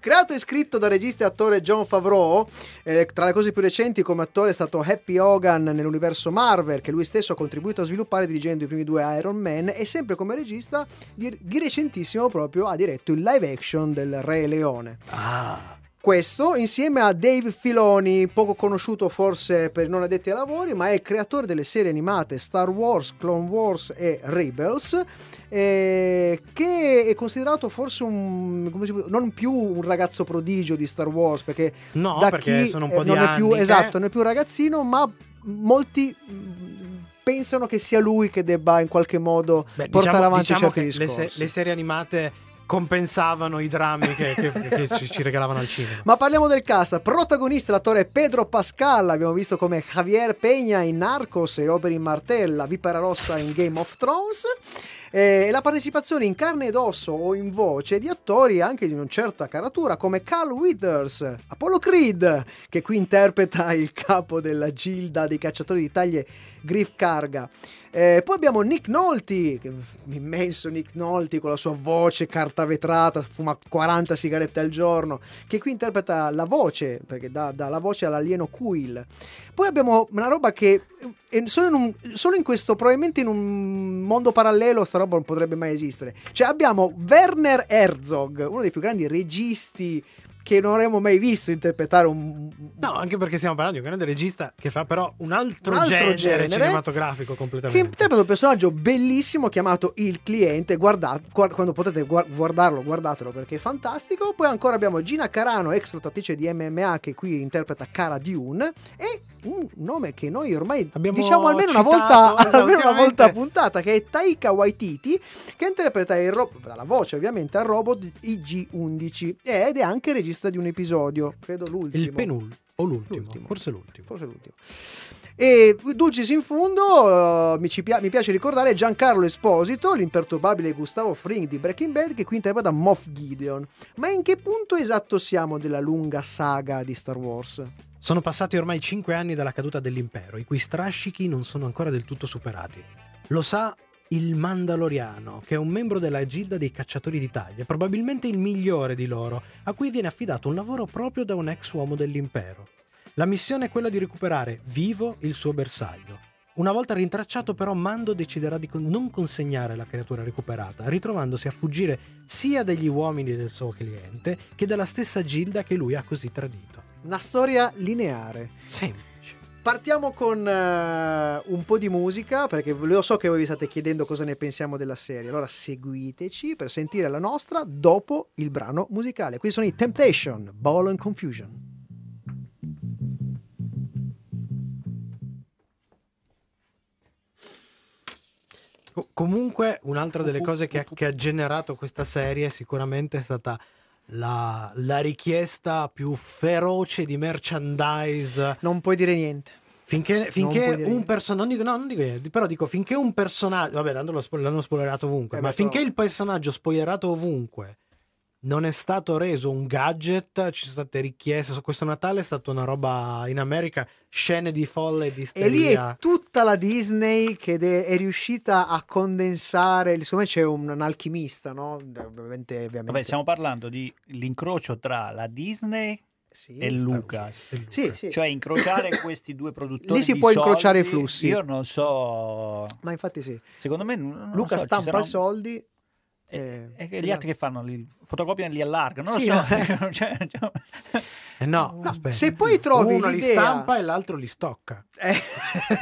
S1: Creato e scritto dal regista e attore John Favreau, eh, tra le cose più recenti come attore è stato Happy Hogan nell'universo Marvel, che lui stesso ha contribuito a sviluppare dirigendo i primi due Iron Man, e sempre come regista di, di recentissimo proprio ha diretto il live action del Re Leone.
S3: Ah.
S1: Questo insieme a Dave Filoni, poco conosciuto forse per non addetti ai lavori, ma è il creatore delle serie animate Star Wars, Clone Wars e Rebels, eh, che è considerato forse un, può- non più un ragazzo prodigio di Star Wars, perché
S3: No,
S1: da
S3: perché sono un po'
S1: eh,
S3: di
S1: non
S3: anni
S1: è più
S3: che-
S1: esatto, non è più un ragazzino, ma molti pensano che sia lui che debba in qualche modo
S3: Beh,
S1: portare
S3: diciamo-
S1: avanti
S3: diciamo
S1: certi
S3: che le, se-
S1: discorsi.
S3: le serie animate compensavano i drammi che, che- che ci, ci regalavano al cinema.
S1: Ma parliamo del cast. Protagonista l'attore Pedro Pascal, abbiamo visto come Javier Peña in Narcos e Oberyn Martell, la Vipera Rossa in Game of Thrones. E la partecipazione in carne ed osso o in voce di attori anche di una certa caratura come Carl Withers, Apollo Creed, che qui interpreta il capo della gilda dei cacciatori di taglie Griff Carga. Eh, poi abbiamo Nick Nolte, immenso Nick Nolte con la sua voce carta vetrata, fuma 40 sigarette al giorno, che qui interpreta la voce, perché dà, dà la voce all'alieno Quill. Poi abbiamo una roba che eh, solo in, un- solo in questo, probabilmente in un mondo parallelo, sta roba non potrebbe mai esistere. Cioè abbiamo Werner Herzog, uno dei più grandi registi che non avremmo mai visto interpretare un...
S3: No, anche perché stiamo parlando di un grande regista che fa però un altro,
S1: Un altro
S3: genere,
S1: genere
S3: cinematografico
S1: che
S3: completamente.
S1: interpreta un personaggio bellissimo chiamato Il Cliente. Guardate, guard- quando potete guar- guardarlo, guardatelo perché è fantastico. Poi ancora abbiamo Gina Carano, ex lottatrice di MMA, che qui interpreta Cara Dune. E un nome che noi ormai
S3: Abbiamo
S1: diciamo almeno una,
S3: citato,
S1: volta,
S3: esatto,
S1: almeno una volta puntata, che è Taika Waititi, che interpreta il ro- la voce ovviamente al robot IG-11 ed è anche regista di un episodio, credo l'ultimo.
S3: Il penultimo o l'ultimo,
S1: L'ultimo.
S3: forse l'ultimo.
S1: Forse l'ultimo. E Dulcis in fondo, eh, mi, ci mi piace ricordare Giancarlo Esposito, l'imperturbabile Gustavo Fring di Breaking Bad, che qui interpreta Moff Gideon. Ma in che punto esatto siamo della lunga saga di Star Wars?
S3: Sono passati ormai cinque anni dalla caduta dell'impero, i cui strascichi non sono ancora del tutto superati. Lo sa il Mandaloriano, che è un membro della gilda dei cacciatori d'Italia, probabilmente il migliore di loro, a cui viene affidato un lavoro proprio da un ex uomo dell'impero. La missione è quella di recuperare vivo il suo bersaglio. Una volta rintracciato però Mando deciderà di non consegnare la creatura recuperata, ritrovandosi a fuggire sia dagli uomini del suo cliente che dalla stessa gilda che lui ha così tradito.
S1: Una storia lineare.
S3: Semplice.
S1: Partiamo con eh, un po' di musica, perché lo so che voi vi state chiedendo cosa ne pensiamo della serie. Allora seguiteci per sentire la nostra dopo il brano musicale. Qui sono i Temptation, Ball and Confusion.
S3: Co- comunque, un'altra delle cose che ha, che ha generato questa serie sicuramente è stata la, la richiesta più feroce di merchandise.
S1: Non puoi dire niente.
S3: Finché, finché
S1: dire
S3: un personaggio, non no, non dico niente, però dico finché un personaggio, vabbè, spo- l'hanno spoilerato ovunque,
S1: Eh,
S3: ma finché
S1: però-
S3: il personaggio spoilerato ovunque non è stato reso un gadget, ci sono state richieste. Su questo Natale è stata una roba in America, scene di folle e di
S1: E lì è tutta la Disney che de- è riuscita a condensare. Secondo me c'è un, un alchimista, no? Ovviamente, ovviamente.
S2: Vabbè, stiamo parlando di l'incrocio tra la Disney
S1: Sì,
S2: e
S1: sta-
S2: Lucas.
S1: Sì, sì.
S2: Cioè incrociare questi due produttori
S1: Lì si
S2: di
S1: può incrociare i
S2: soldi,
S1: flussi.
S2: Io non so,
S1: Ma infatti sì.
S2: secondo me non non
S1: Luca
S2: so,
S1: stampa i soldi.
S2: E,
S1: eh,
S2: e che gli altri che fanno? Li fotocopiano e li allargano? Non
S1: Sì,
S2: lo so.
S1: no.
S2: Cioè, cioè-
S3: Eh no, aspetta.
S1: Se poi trovi
S3: uno li
S1: l'idea-
S3: stampa e l'altro li stocca.
S1: Eh,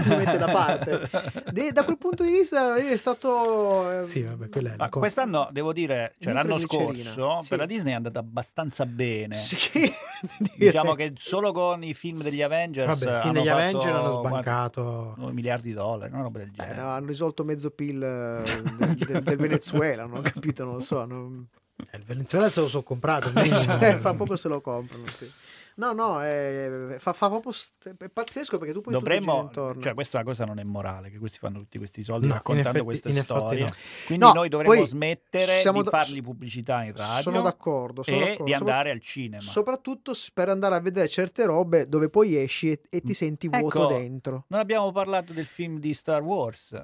S1: li mette da parte. De- da quel punto di vista è stato... eh,
S3: Sì, vabbè, quella è la cosa.
S2: quest'anno devo dire, cioè l'anno scorso
S1: sì.
S2: per la Disney è andata abbastanza bene.
S1: Sì,
S2: Diciamo che solo con i film degli Avengers
S3: Vabbè, i film
S2: hanno
S3: degli
S2: fatto,
S3: Avenger hanno sbancato.
S2: 9 miliardi di dollari, una roba del
S1: Eh,
S2: genere.
S1: no, hanno risolto mezzo PIL eh, del, del- del Venezuela, non ho capito, non lo so. non-
S3: Eh, Il Venezuela se lo so comprato.
S1: Eh, fa poco se lo comprano, sì. No, no, è, fa, fa proprio st- è pazzesco perché tu gira
S2: Dovremmo,
S1: intorno.
S2: cioè questa cosa non è morale, che questi fanno tutti questi soldi
S3: No,
S2: raccontando
S3: effetti-
S2: queste storie.
S3: no.
S2: Quindi
S1: No,
S2: noi dovremmo smettere di
S1: da-
S2: fargli pubblicità in radio
S1: sono d'accordo, sono
S2: e
S1: d'accordo.
S2: di andare al cinema.
S1: Soprattutto per andare a vedere certe robe dove poi esci e, e ti senti vuoto
S2: Ecco.
S1: dentro.
S2: Non abbiamo parlato del film di Star Wars.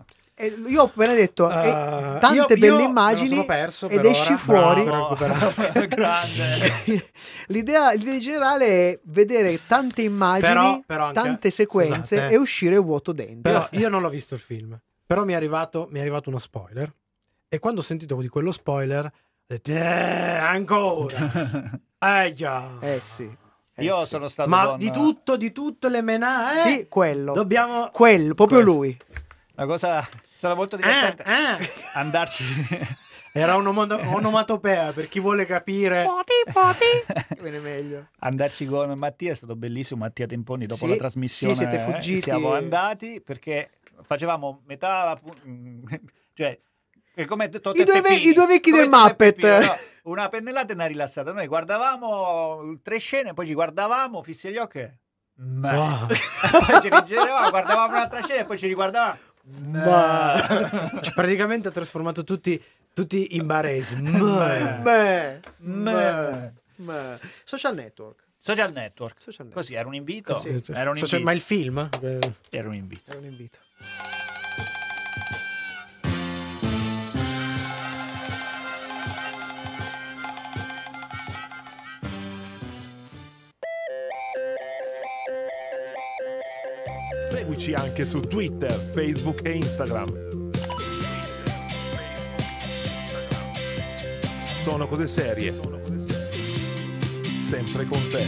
S1: Io ho appena detto eh,
S3: Uh,
S1: tante
S3: io- io
S1: belle
S3: lo
S1: immagini
S3: perso
S1: ed esci
S3: ora.
S1: fuori.
S3: Bravo.
S1: l'idea, l'idea generale è vedere tante immagini,
S3: Però- però anche-
S1: tante sequenze
S3: scusate.
S1: e uscire vuoto dentro.
S3: Però io non l'ho visto il film. Però mi è arrivato, mi è arrivato uno spoiler. E quando ho sentito di quello spoiler, ho detto, eh, ancora. Eh già.
S1: Eh sì. eh
S2: Io
S1: sì.
S2: sono stato
S3: Ma
S2: con
S3: di tutto, di tutte le menate.
S1: Sì, quello.
S3: Dobbiamo.
S1: quello, proprio
S2: Quello.
S1: lui.
S2: una cosa è stata molto
S3: Eh,
S2: divertente
S3: eh.
S2: andarci
S3: Era un'omodo- onomatopea per chi vuole capire.
S1: Viene meglio.
S2: andarci con Mattia è stato bellissimo Mattia Temponi dopo
S1: Sì,
S2: la trasmissione
S1: sì, siete
S2: eh,
S1: fuggiti.
S2: siamo andati perché facevamo metà mm, cioè come Totò
S1: I due ve-
S2: Peppini,
S1: i due vecchi del Muppet.
S2: Peppino, no? una pennellata e una rilassata noi guardavamo tre scene poi ci guardavamo fissi gli occhi ma
S3: Wow.
S2: poi ci rigiravamo guardavamo un'altra scena e poi ci riguardavamo
S1: Ma-
S3: Cioè, praticamente ha trasformato tutti, tutti in baresi.
S2: Ma-
S1: Beh,
S2: Ma-
S1: beh. Social network.
S2: social network
S1: Social network.
S2: così era un invito
S1: Così.
S2: era un invito,
S3: ma il film?
S2: Era un invito
S1: Era un invito.
S4: Seguici anche su Twitter, Facebook e Instagram. Sono cose serie. Sempre con te.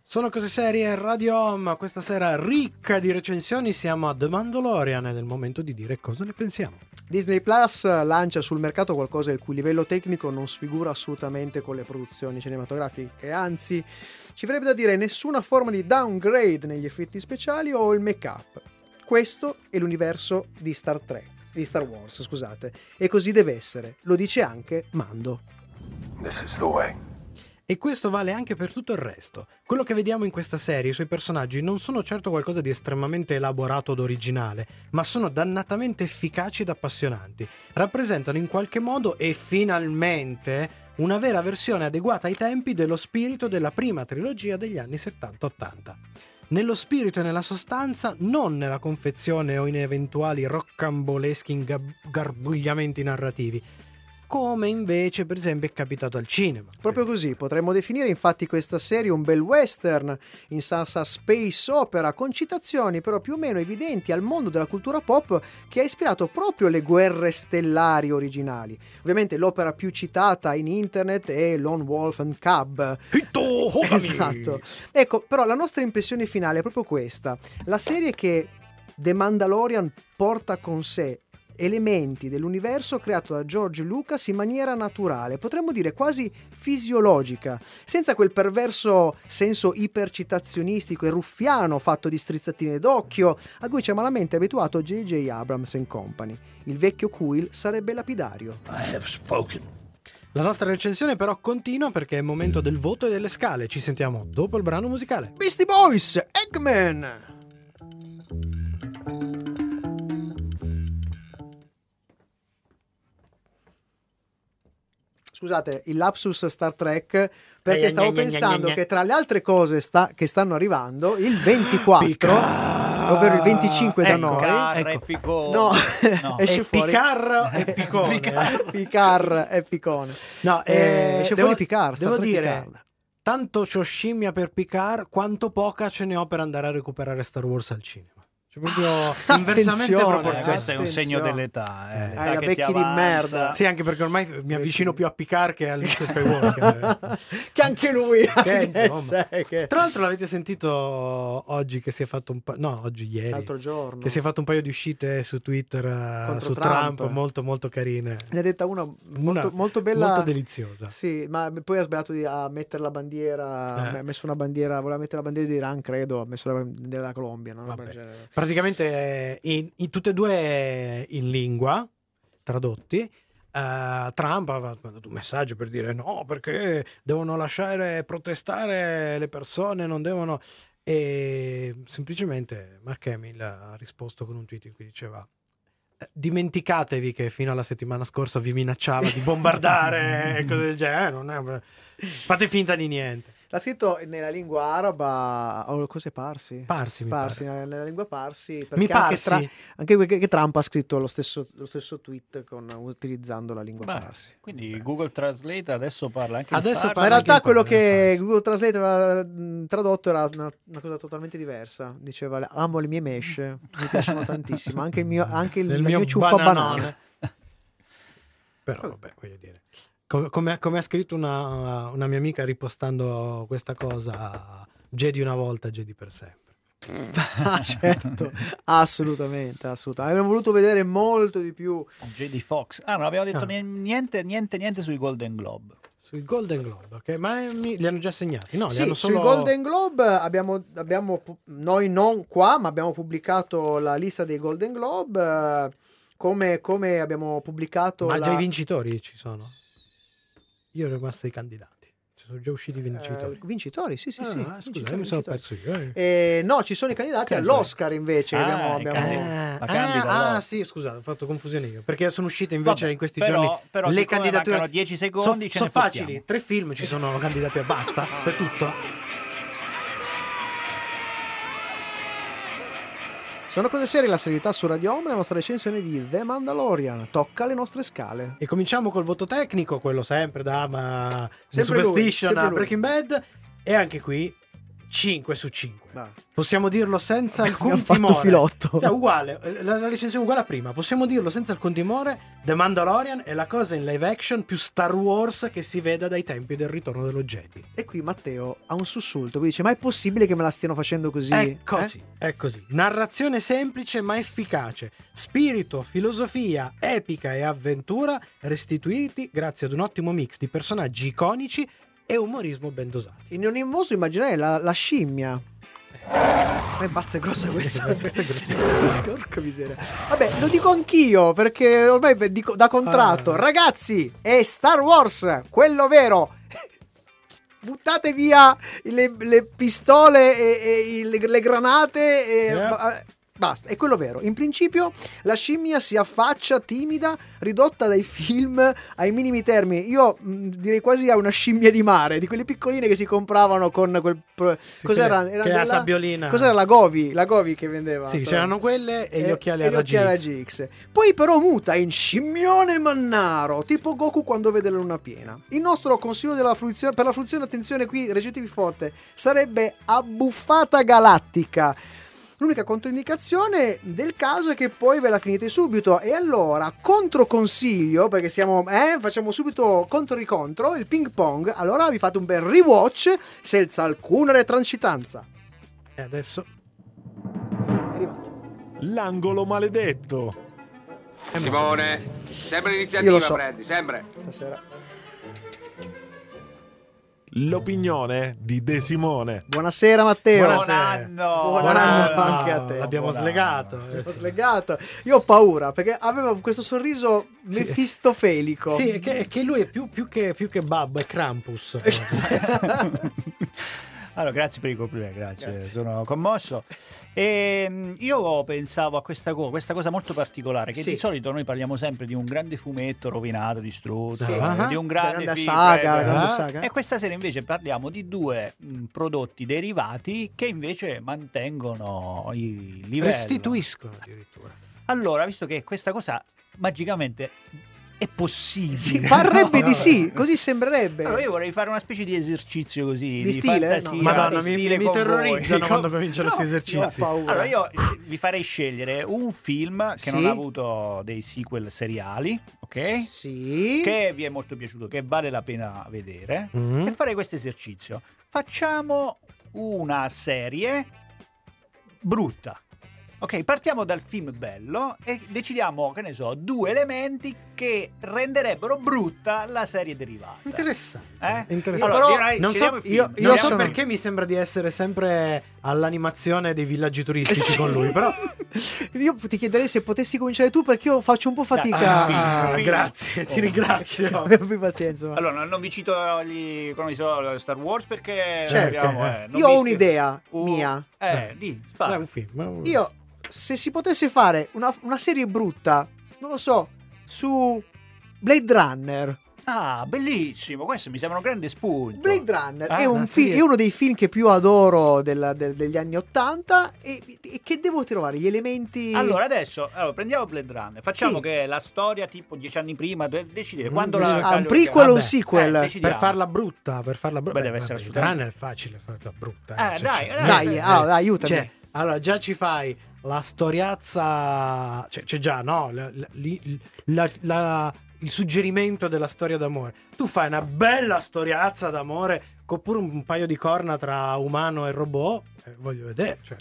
S3: Sono cose serie Radio Home, questa sera ricca di recensioni, siamo a The Mandalorian è il momento di dire cosa ne pensiamo.
S1: Disney Plus lancia sul mercato qualcosa il cui livello tecnico non sfigura assolutamente con le produzioni cinematografiche, anzi ci verrebbe da dire nessuna forma di downgrade negli effetti speciali o il make-up. Questo è l'universo di Star Trek, di Star Wars, scusate, e così deve essere. Lo dice anche Mando.
S5: This is the way.
S3: E questo vale anche per tutto il resto. Quello che vediamo in questa serie, i suoi personaggi, non sono certo qualcosa di estremamente elaborato ed originale, ma sono dannatamente efficaci ed appassionanti. Rappresentano in qualche modo e finalmente una vera versione adeguata ai tempi dello spirito della prima trilogia degli anni 70-80. Nello spirito e nella sostanza, non nella confezione o in eventuali roccamboleschi ingab- garbugliamenti narrativi, come invece per esempio è capitato al cinema.
S1: Proprio così, potremmo definire infatti questa serie un bel western in salsa space opera con citazioni però più o meno evidenti al mondo della cultura pop che ha ispirato proprio le guerre stellari originali. Ovviamente l'opera più citata in internet è Lone Wolf and Cub. Esatto. Ecco, però la nostra impressione finale è proprio questa. La serie che The Mandalorian porta con sé elementi dell'universo creato da George Lucas in maniera naturale, potremmo dire quasi fisiologica, senza quel perverso senso ipercitazionistico e ruffiano fatto di strizzatine d'occhio a cui ci ha malamente abituato J.J. Abrams and Company. Il vecchio Quill sarebbe lapidario.
S5: I have spoken.
S3: La nostra recensione però continua perché è il momento del voto e delle scale. Ci sentiamo dopo il brano musicale.
S1: Beastie Boys, Eggman! Scusate, il lapsus Star Trek perché
S3: Eh,
S1: stavo
S3: gna,
S1: pensando
S3: gna.
S1: che tra le altre cose sta- che stanno arrivando, il 24, ovvero il 25 da
S3: Ecco,
S1: noi,
S2: Carra
S3: ecco.
S2: Picone.
S1: no,
S2: No.
S1: esce fuori
S3: Picard e Picone.
S1: Picard, Picard e Picone.
S3: No,
S1: Eh,
S3: eh,
S1: esce
S3: devo,
S1: fuori Picard, Star
S3: devo
S1: Trek
S3: dire,
S1: Picard.
S3: tanto c'ho scimmia per Picard, quanto poca ce ne ho per andare a recuperare Star Wars al cinema. Cioè proprio inversamente proporzionale.
S2: questo è un segno dell'età. Eh.
S3: Eh.
S2: l'età
S1: Hai becchi di merda.
S3: Sì, anche perché ormai mi avvicino più a Picard che a Luke Skywalker.
S1: che anche lui
S3: Che,
S1: anche che-
S3: Tra l'altro l'avete sentito oggi che si è fatto un po'... No, oggi, ieri.
S1: l'altro giorno
S3: Che si è fatto un paio di uscite su Twitter eh,
S1: Contro
S3: su Trump.
S1: Trump.
S3: molto molto carine.
S1: ne ha detta una molto,
S3: Una
S1: molto bella
S3: Molto deliziosa.
S1: sì ma poi ha sbagliato di, a mettere la bandiera
S3: Eh.
S1: ha messo una bandiera voleva mettere la bandiera di Iran credo ha messo la bandiera della Colombia no?
S3: Vabbè. Praticamente eh, in, in tutte e due in lingua, tradotti. eh, Trump aveva mandato un messaggio per dire no, perché devono lasciare protestare le persone, non devono. E semplicemente Mark Hamill ha risposto con un tweet in cui diceva. "Eh, Dimenticatevi che fino alla settimana scorsa vi minacciava di bombardare e cose del genere. eh, è- Fate finta di niente.
S1: L'ha scritto nella lingua araba o cos'è Parsi
S3: Parsi, mi
S1: Parsi
S3: pare.
S1: nella, lingua Parsi perché
S3: Mi
S1: anche,
S3: parsi.
S1: Tra- anche que- che Trump ha scritto lo stesso, lo stesso tweet con- utilizzando la lingua
S2: Beh,
S1: Parsi
S2: Quindi Google Translate adesso parla anche in
S3: Adesso
S2: farsi.
S1: Ma in realtà
S3: anche
S1: quello
S3: in
S1: che. Google Translate aveva tradotto era una, una cosa totalmente diversa. Diceva: Amo le mie mesh, mi piacciono tantissimo. Anche il mio, anche il,
S3: mio
S1: mia ciuffa
S3: bananone.
S1: banana.
S3: Però vabbè, voglio dire. Come, come- ha scritto una, una mia amica ripostando questa cosa, Jedi una volta, Jedi per sempre.
S1: ah, certo, assolutamente, assolutamente. Avremmo voluto vedere molto di più.
S2: JD Fox. Ah, non abbiamo detto
S3: Ah.
S2: ni- niente, niente, niente sui Golden Globe.
S3: Sui Golden Globe, ok? Ma eh, mi- li hanno già segnati? No, li
S1: sì,
S3: hanno solo...
S1: sui Golden Globe abbiamo, abbiamo noi non qua, ma abbiamo pubblicato la lista dei Golden Globe. eh, Come, come abbiamo pubblicato
S3: Ma
S1: la-
S3: già i vincitori ci sono? Io ero rimasto ai candidati. Ci sono già usciti i vincitori.
S1: Eh, vincitori, sì, sì,
S3: Ah,
S1: sì.
S3: scusa, mi sono perso io. eh.
S1: Eh, no, ci sono i candidati
S2: Che
S1: all'Oscar invece.
S2: Ah,
S1: abbiamo, abbiamo-
S2: candidati.
S3: Ah,
S2: Ma candida
S3: ah,
S2: allora.
S3: ah, sì, scusate, ho fatto confusione io. Perché sono uscite invece
S2: Vabbè,
S3: in questi
S2: però-
S3: giorni
S2: però
S3: le candidature.
S2: mancano 10 secondi,
S3: sono
S2: fottiamo.
S3: facili. Tre film ci sono candidati a basta per tutto.
S1: Sono cose serie la serietà su Radio Home, la nostra recensione di The Mandalorian. Tocca le nostre scale.
S3: E cominciamo col voto tecnico, quello sempre da ma,
S1: Sempre
S3: Superstition
S1: sempre
S3: a. Breaking Bad. E anche qui 5 su 5.
S1: Dai.
S3: Possiamo dirlo senza alcun
S1: Abbiamo fatto
S3: timore.
S1: filotto.
S3: Cioè, uguale, eh, la, la recensione è uguale a prima. Possiamo dirlo senza alcun timore. The Mandalorian è la cosa in live action più Star Wars che si veda dai tempi del ritorno dello Jedi.
S1: E qui Matteo ha un sussulto. Poi dice: Ma è possibile che me la stiano facendo così?
S3: È
S1: Eh?
S3: così, è così. Narrazione semplice ma efficace. Spirito, filosofia, epica e avventura restituiti grazie ad un ottimo mix di personaggi iconici e umorismo ben dosati.
S1: In ogni modo immaginare la, la scimmia. Ma è bazza grossa questa.
S3: Questa è grossissima.
S1: Porca miseria. Vabbè, lo dico anch'io perché ormai dico da contratto.
S3: Ah.
S1: Ragazzi, è Star Wars, quello vero. Buttate via le, le pistole e, e le, le granate e
S3: Yeah.
S1: Ba- basta, è quello vero. In principio la scimmia si affaccia timida, ridotta dai film ai minimi termini. Io mh, direi quasi a una scimmia di mare, di quelle piccoline che si compravano con quel pro- cos'era?
S3: che-
S1: Era
S3: che la
S1: della-
S3: sabbiolina.
S1: Cos'era la Govi? La Govi che vendeva.
S3: Sì,
S1: sta-
S3: c'erano quelle e gli occhiali
S1: e gli occhiali a
S3: X.
S1: raggi X. Poi però muta in scimmione mannaro, tipo Goku quando vede la luna piena. Il nostro consiglio della fruizione, per la fruizione, attenzione qui, reggetevi forte, sarebbe abbuffata galattica. L'unica controindicazione del caso è che poi ve la finite subito. E allora, controconsiglio, perché siamo, eh, facciamo subito contro ricontro, il ping pong. Allora vi fate un bel rewatch senza alcuna retrancitanza.
S3: E adesso
S1: È arrivato.
S4: L'angolo maledetto.
S7: Simone, sempre l'iniziativa
S1: so.
S7: prendi, sempre.
S1: Stasera.
S4: L'opinione di De Simone.
S1: Buonasera Matteo.
S3: Buonasera.
S2: Buon anno!
S1: Buon anno anche a te.
S3: L'abbiamo
S2: Buon
S3: slegato. eh, sì.
S1: slegato. Io ho paura perché aveva questo sorriso
S3: Sì.
S1: mefistofelico.
S3: Sì, che, che lui è più, più che, più che Babbo, è Krampus.
S2: Allora, grazie per i complimenti, grazie, sono commosso. E, io pensavo a questa, co- questa cosa molto particolare, che
S1: Sì.
S2: di solito noi parliamo sempre di un grande fumetto rovinato, distrutto,
S3: Sì.
S2: eh,
S3: Ah,
S2: di un grande,
S1: grande
S2: film,
S1: saga,
S2: eh,
S1: grande saga.
S2: E questa sera invece parliamo di due mh, prodotti derivati che invece mantengono il livello.
S3: Restituiscono addirittura.
S2: Allora, visto che questa cosa magicamente è possibile.
S1: Sì, parrebbe
S3: No,
S1: di
S3: no.
S1: sì, così sembrerebbe.
S2: Allora io vorrei fare una specie di esercizio così
S1: Di stile?
S2: fantasia,
S1: No.
S3: Madonna,
S2: di
S3: mi,
S2: stile
S3: mi terrorizzano
S2: voi.
S3: quando cominciano
S2: No,
S3: questi esercizi.
S1: paura.
S2: Allora io vi farei scegliere un film che non
S1: Sì.
S2: ha avuto dei sequel seriali, ok?
S1: Sì.
S2: Che vi è molto piaciuto, che vale la pena vedere.
S3: Mm.
S2: E farei questo esercizio. Facciamo una serie brutta. Ok, partiamo dal film bello e decidiamo, che ne so, due elementi che renderebbero brutta la serie derivata.
S3: Interessante.
S2: Eh?
S3: interessante.
S2: Allora,
S1: Però
S2: direi,
S3: non so-
S1: io- io
S3: so perché mi sembra di essere sempre all'animazione dei villaggi turistici con lui, però
S1: Io ti chiederei se potessi cominciare tu perché io faccio un po' fatica.
S2: Ah.
S3: Ah,
S2: film.
S3: grazie, ti
S2: Oh.
S3: ringrazio.
S1: Abbi più pazienza. ma-
S2: Allora, non vi cito gli, come so, Star Wars perché
S1: Certo.
S2: abbiamo, eh,
S1: Io ho un'idea
S2: Uh,
S1: mia.
S2: Eh, di, spara.
S3: È un film.
S1: Io, se si potesse fare una, una serie brutta, non lo so, su Blade Runner.
S2: Ah, bellissimo, questo mi sembra un grande spunto.
S1: Blade Runner
S2: Ah,
S1: è, un
S3: una
S1: fi-
S3: serie-
S1: è uno dei film che più adoro della- del- degli anni Ottanta e, e che devo trovare gli elementi...
S2: Allora, adesso allora, prendiamo Blade Runner. Facciamo
S1: Sì.
S2: che la storia, tipo dieci anni prima, de- decidere
S3: Mm,
S2: quando
S3: bisogna-
S2: la.
S1: Ah, un prequel o un sequel?
S2: Eh.
S3: Per farla brutta, per farla brutta.
S2: Beh, deve essere assolutamente-
S3: Runner è facile farla brutta.
S2: Eh,
S3: cioè,
S2: dai,
S3: cioè,
S2: dai,
S1: dai,
S3: eh,
S1: ah,
S3: eh.
S1: dai, aiutami.
S3: Cioè, allora, già ci fai la storiazza. Cioè, c'è già, no? La- la- la- la- il suggerimento della storia d'amore. Tu fai una bella storiazza d'amore con pure un paio di corna tra umano e robot. eh, voglio vedere. Cioè,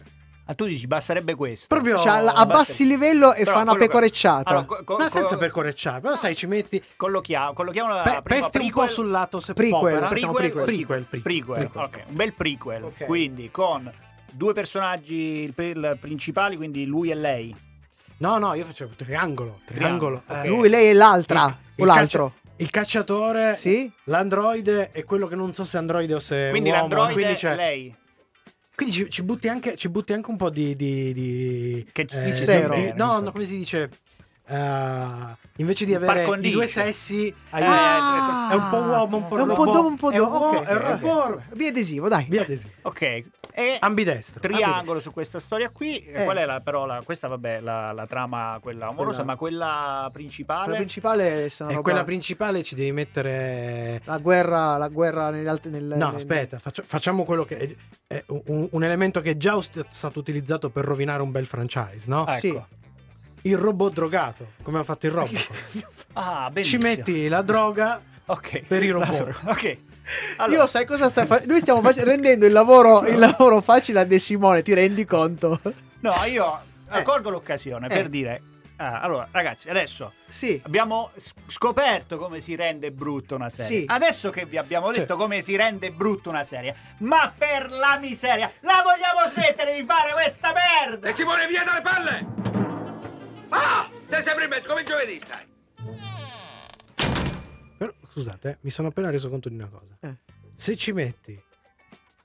S2: Ah, tu dici, basterebbe questo.
S3: proprio.
S1: Cioè, abbassi il livello e
S2: Però
S1: fa una
S2: che-
S1: pecorecciata.
S2: Allora, co- co-
S3: Ma senza
S2: co-
S3: percorecciare, però sai, ci metti.
S2: collochiamo, collochiamo la
S3: pe-
S2: prima
S3: pesti un
S2: prequel,
S3: po' sul lato se
S1: Prequel,
S3: popera.
S2: prequel,
S1: prequel.
S3: Prequel,
S2: prequel.
S3: prequel.
S2: Ok, un bel prequel.
S1: Ok.
S2: Quindi con due personaggi principali, quindi lui e lei.
S3: No, no, io facevo triangolo. Triangolo.
S2: Triangolo,
S3: eh.
S1: Lui, lei e l'altra.
S3: Il-
S1: o
S3: il
S1: l'altro.
S3: Il cacciatore,
S1: Sì?
S3: l'androide e quello che non so se è androide o se
S2: Quindi
S3: uomo.
S2: l'androide
S3: Quindi,
S2: è
S3: c'è-
S2: lei.
S3: quindi ci, ci butti anche, ci butti anche un po' di... di, di
S2: Che
S3: eh, di- no, no, come si dice? Eh, invece di avere i due sessi, hai-
S2: Ah.
S3: è un po' uomo, un po'
S1: È un po'
S3: robot.
S1: d'uomo, un po'
S3: È un robot.
S1: ok. Biadesivo, dai.
S3: Via adesivo.
S2: Ok. E
S3: Ambidestro.
S2: triangolo
S3: ambidestro.
S2: su questa storia qui.
S1: Eh.
S2: Qual è la parola? Questa, vabbè, la, la trama, quella amorosa,
S1: Quella-
S2: ma quella principale.
S1: La principale è
S3: E
S1: roba-
S3: quella principale ci devi mettere...
S1: la guerra, la guerra negli altri. Nel,
S3: No,
S1: nel-
S3: aspetta, faccia- facciamo quello che è, è un, un elemento che è già stato utilizzato per rovinare un bel franchise, no?
S2: Ecco.
S1: Sì.
S3: Il robot drogato, come ha fatto il Robocop.
S2: Ah,
S3: Ci
S2: bellissimo.
S3: metti la droga
S2: Ok.
S3: per i robot.
S2: Ok. Allora,
S1: Io sai cosa sta facendo? Noi stiamo face- rendendo il lavoro, il lavoro facile a De Simone, ti rendi conto?
S2: no, io
S1: Eh.
S2: colgo l'occasione
S1: Eh.
S2: per dire. ah, allora, ragazzi, adesso
S1: Sì.
S2: abbiamo scoperto come si rende brutta una serie.
S1: Sì.
S2: Adesso che vi abbiamo
S3: Cioè-
S2: detto come si rende brutta una serie, ma per la miseria, la vogliamo smettere di fare questa merda?
S7: E Simone, via dalle palle! Ah! Sei sempre in mezzo, come giovedì stai.
S3: Però, scusate, eh, mi sono appena reso conto di una cosa.
S1: Eh.
S3: Se ci metti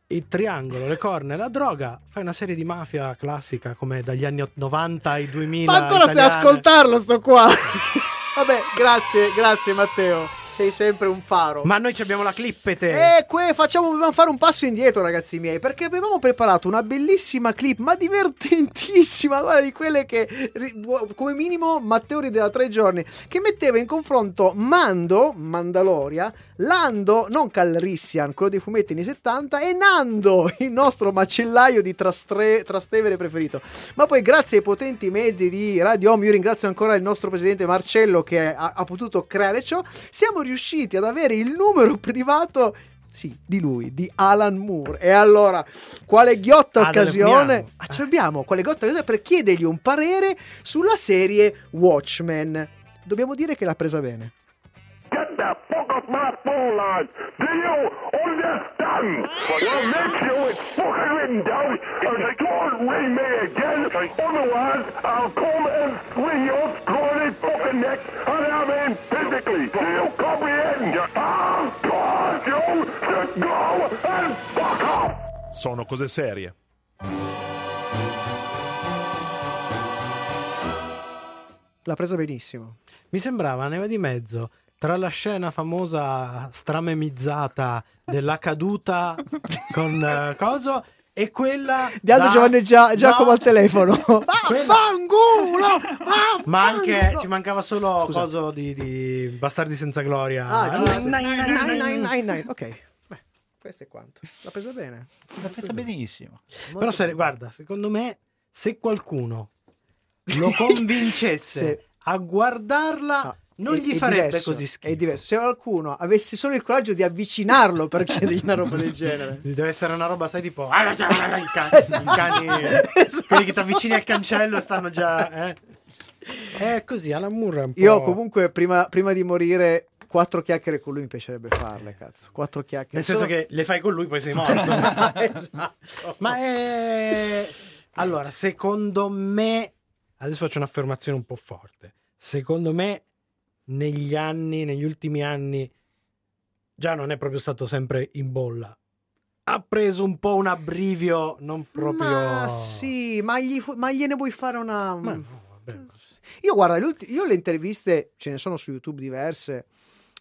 S3: il triangolo, le corna e la droga, fai una serie di mafia classica come dagli anni 90 ai 2000.
S1: Ma ancora stai a
S3: italiane.
S1: ascoltarlo sto qua. Vabbè, grazie, grazie Matteo. Sei sempre un faro.
S3: Ma noi ci abbiamo la clippete.
S1: E que facciamo, dobbiamo fare un passo indietro, ragazzi miei, perché avevamo preparato una bellissima clip, ma divertentissima, guarda, di quelle che come minimo Matteo rideva tre giorni, che metteva in confronto Mando, Mandaloria, Lando, non Calrissian, quello dei fumetti anni 70, e Nando, il nostro macellaio di Trastre- Trastevere preferito. Ma poi grazie ai potenti mezzi di Radio Home, io ringrazio ancora il nostro presidente Marcello che ha, ha potuto creare ciò, siamo riusciti ad avere il numero privato Sì, di lui, di Alan Moore. E allora, quale ghiotta
S3: Ah,
S1: occasione?
S3: telefoniamo.
S1: Ah, quale ghiotta occasione per chiedergli un parere sulla serie Watchmen. Dobbiamo dire che l'ha presa bene.
S5: Get the fuck off my phone line. Do you understand? Well, make sure it's fucking written down and don't ring me again. Otherwise, I'll come and swing your scrawny fucking neck and I mean physically. Do you comprehend? I'll cause you to go and fuck off.
S4: Sono cose serie.
S1: L'ha presa benissimo.
S3: Mi sembrava neva di mezzo tra la scena famosa stramemizzata della caduta con eh, coso e quella
S1: Di Aldo
S3: da-
S1: Giovanni Gia- Giacomo
S3: No,
S1: al telefono. Vaffanculo!
S3: Ma anche ci mancava solo
S1: Scusa.
S3: coso di, di Bastardi senza gloria.
S1: Ah, giusto.
S3: Nine.
S1: Ok. Beh, questo è quanto. L'ha presa bene.
S2: L'ha presa benissimo.
S1: Molto
S3: Però se, guarda, secondo me se qualcuno lo convincesse
S1: Sì.
S3: a guardarla
S1: Ah,
S3: non
S1: è-
S3: gli farebbe
S1: diverso,
S3: così schifo.
S1: È diverso. Se qualcuno avesse solo il coraggio di avvicinarlo per chiedergli una roba del genere.
S3: Deve essere una roba, sai, tipo "Ah, i cani, i cani
S1: Esatto.
S3: quelli che ti avvicini al cancello stanno già. Eh. È così, Alan Moore è un po'.
S1: Io comunque prima, prima di morire quattro chiacchiere con lui mi piacerebbe farle, cazzo. Quattro chiacchiere.
S3: Nel senso che le fai con lui, poi sei morto.
S1: esatto.
S3: Ma è. Allora, secondo me. Adesso faccio un'affermazione un po' forte. Secondo me, negli anni, negli ultimi anni, già non è proprio stato sempre in bolla. Ha preso un po' un abbrivio, non proprio.
S1: Ma sì, ma, gli fu- ma gliene vuoi fare una...
S3: Ma no, vabbè.
S1: Io guarda, io le interviste, ce ne sono su YouTube diverse,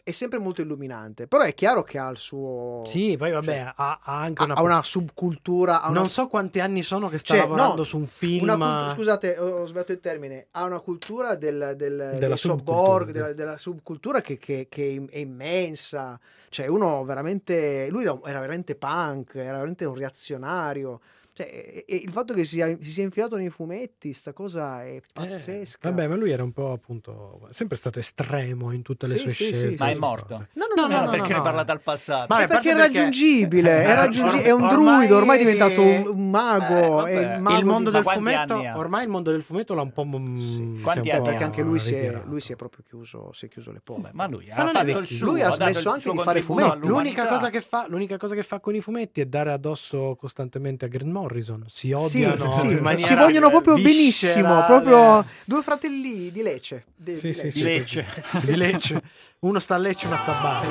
S1: è sempre molto illuminante, però è chiaro che ha il suo...
S3: Sì, poi vabbè,
S1: Cioè,
S3: ha, ha anche
S1: ha,
S3: una.
S1: ha una subcultura, ha una
S3: Non so quanti anni sono che sta
S1: Cioè,
S3: lavorando
S1: no,
S3: su un film.
S1: Cultu- scusate, ho, ho sbagliato il termine. Ha una cultura del, del,
S3: Della
S1: del
S3: subcultura, sì.
S1: della, della subcultura che, che- che è immensa. Cioè, uno veramente. Lui era, era veramente punk, era veramente un reazionario. Cioè, e- e il fatto che sia- si sia infilato nei fumetti, sta cosa è
S3: Eh,
S1: pazzesca.
S3: vabbè, ma lui era un po' appunto. Sempre stato estremo in tutte le
S1: Sì,
S3: sue
S1: sì,
S3: scelte.
S1: sì.
S2: Ma è morto?
S3: cose.
S1: No, no,
S3: No,
S1: no,
S3: no,
S1: no,
S3: no,
S1: no,
S2: perché
S3: no.
S2: ne parla dal passato?
S3: Ma
S1: È perché è raggiungibile, è, raggiungi- è un
S3: Ormai-
S1: druido, ormai è diventato un, un
S2: Eh,
S1: mago.
S2: vabbè.
S1: è il, mago
S3: il mondo
S1: di-
S3: del
S2: Ma
S3: fumetto, ormai il mondo del fumetto l'ha un po'. mm,
S1: Sì.
S3: si
S2: Quanti anni
S1: perché anche lui si, è, lui si è proprio chiuso, si è chiuso le porte.
S2: Vabbè, ma lui
S3: Ma
S2: ha
S3: è
S2: fatto il suo.
S1: Lui ha smesso anche di fare fumetti.
S3: L'unica cosa, che fa, l'unica cosa che fa con i fumetti è dare addosso costantemente a Grant Morrison. Si
S1: Sì,
S3: odiano
S1: sì,
S3: in maniera
S1: si vogliono proprio
S3: viscerale.
S1: benissimo, proprio due fratelli di Lecce. di-
S3: Sì,
S1: di
S3: sì,
S1: Lecce.
S3: sì,
S2: Di Lecce.
S3: di Lecce. Uno sta a Lecce, uno sta a Bari.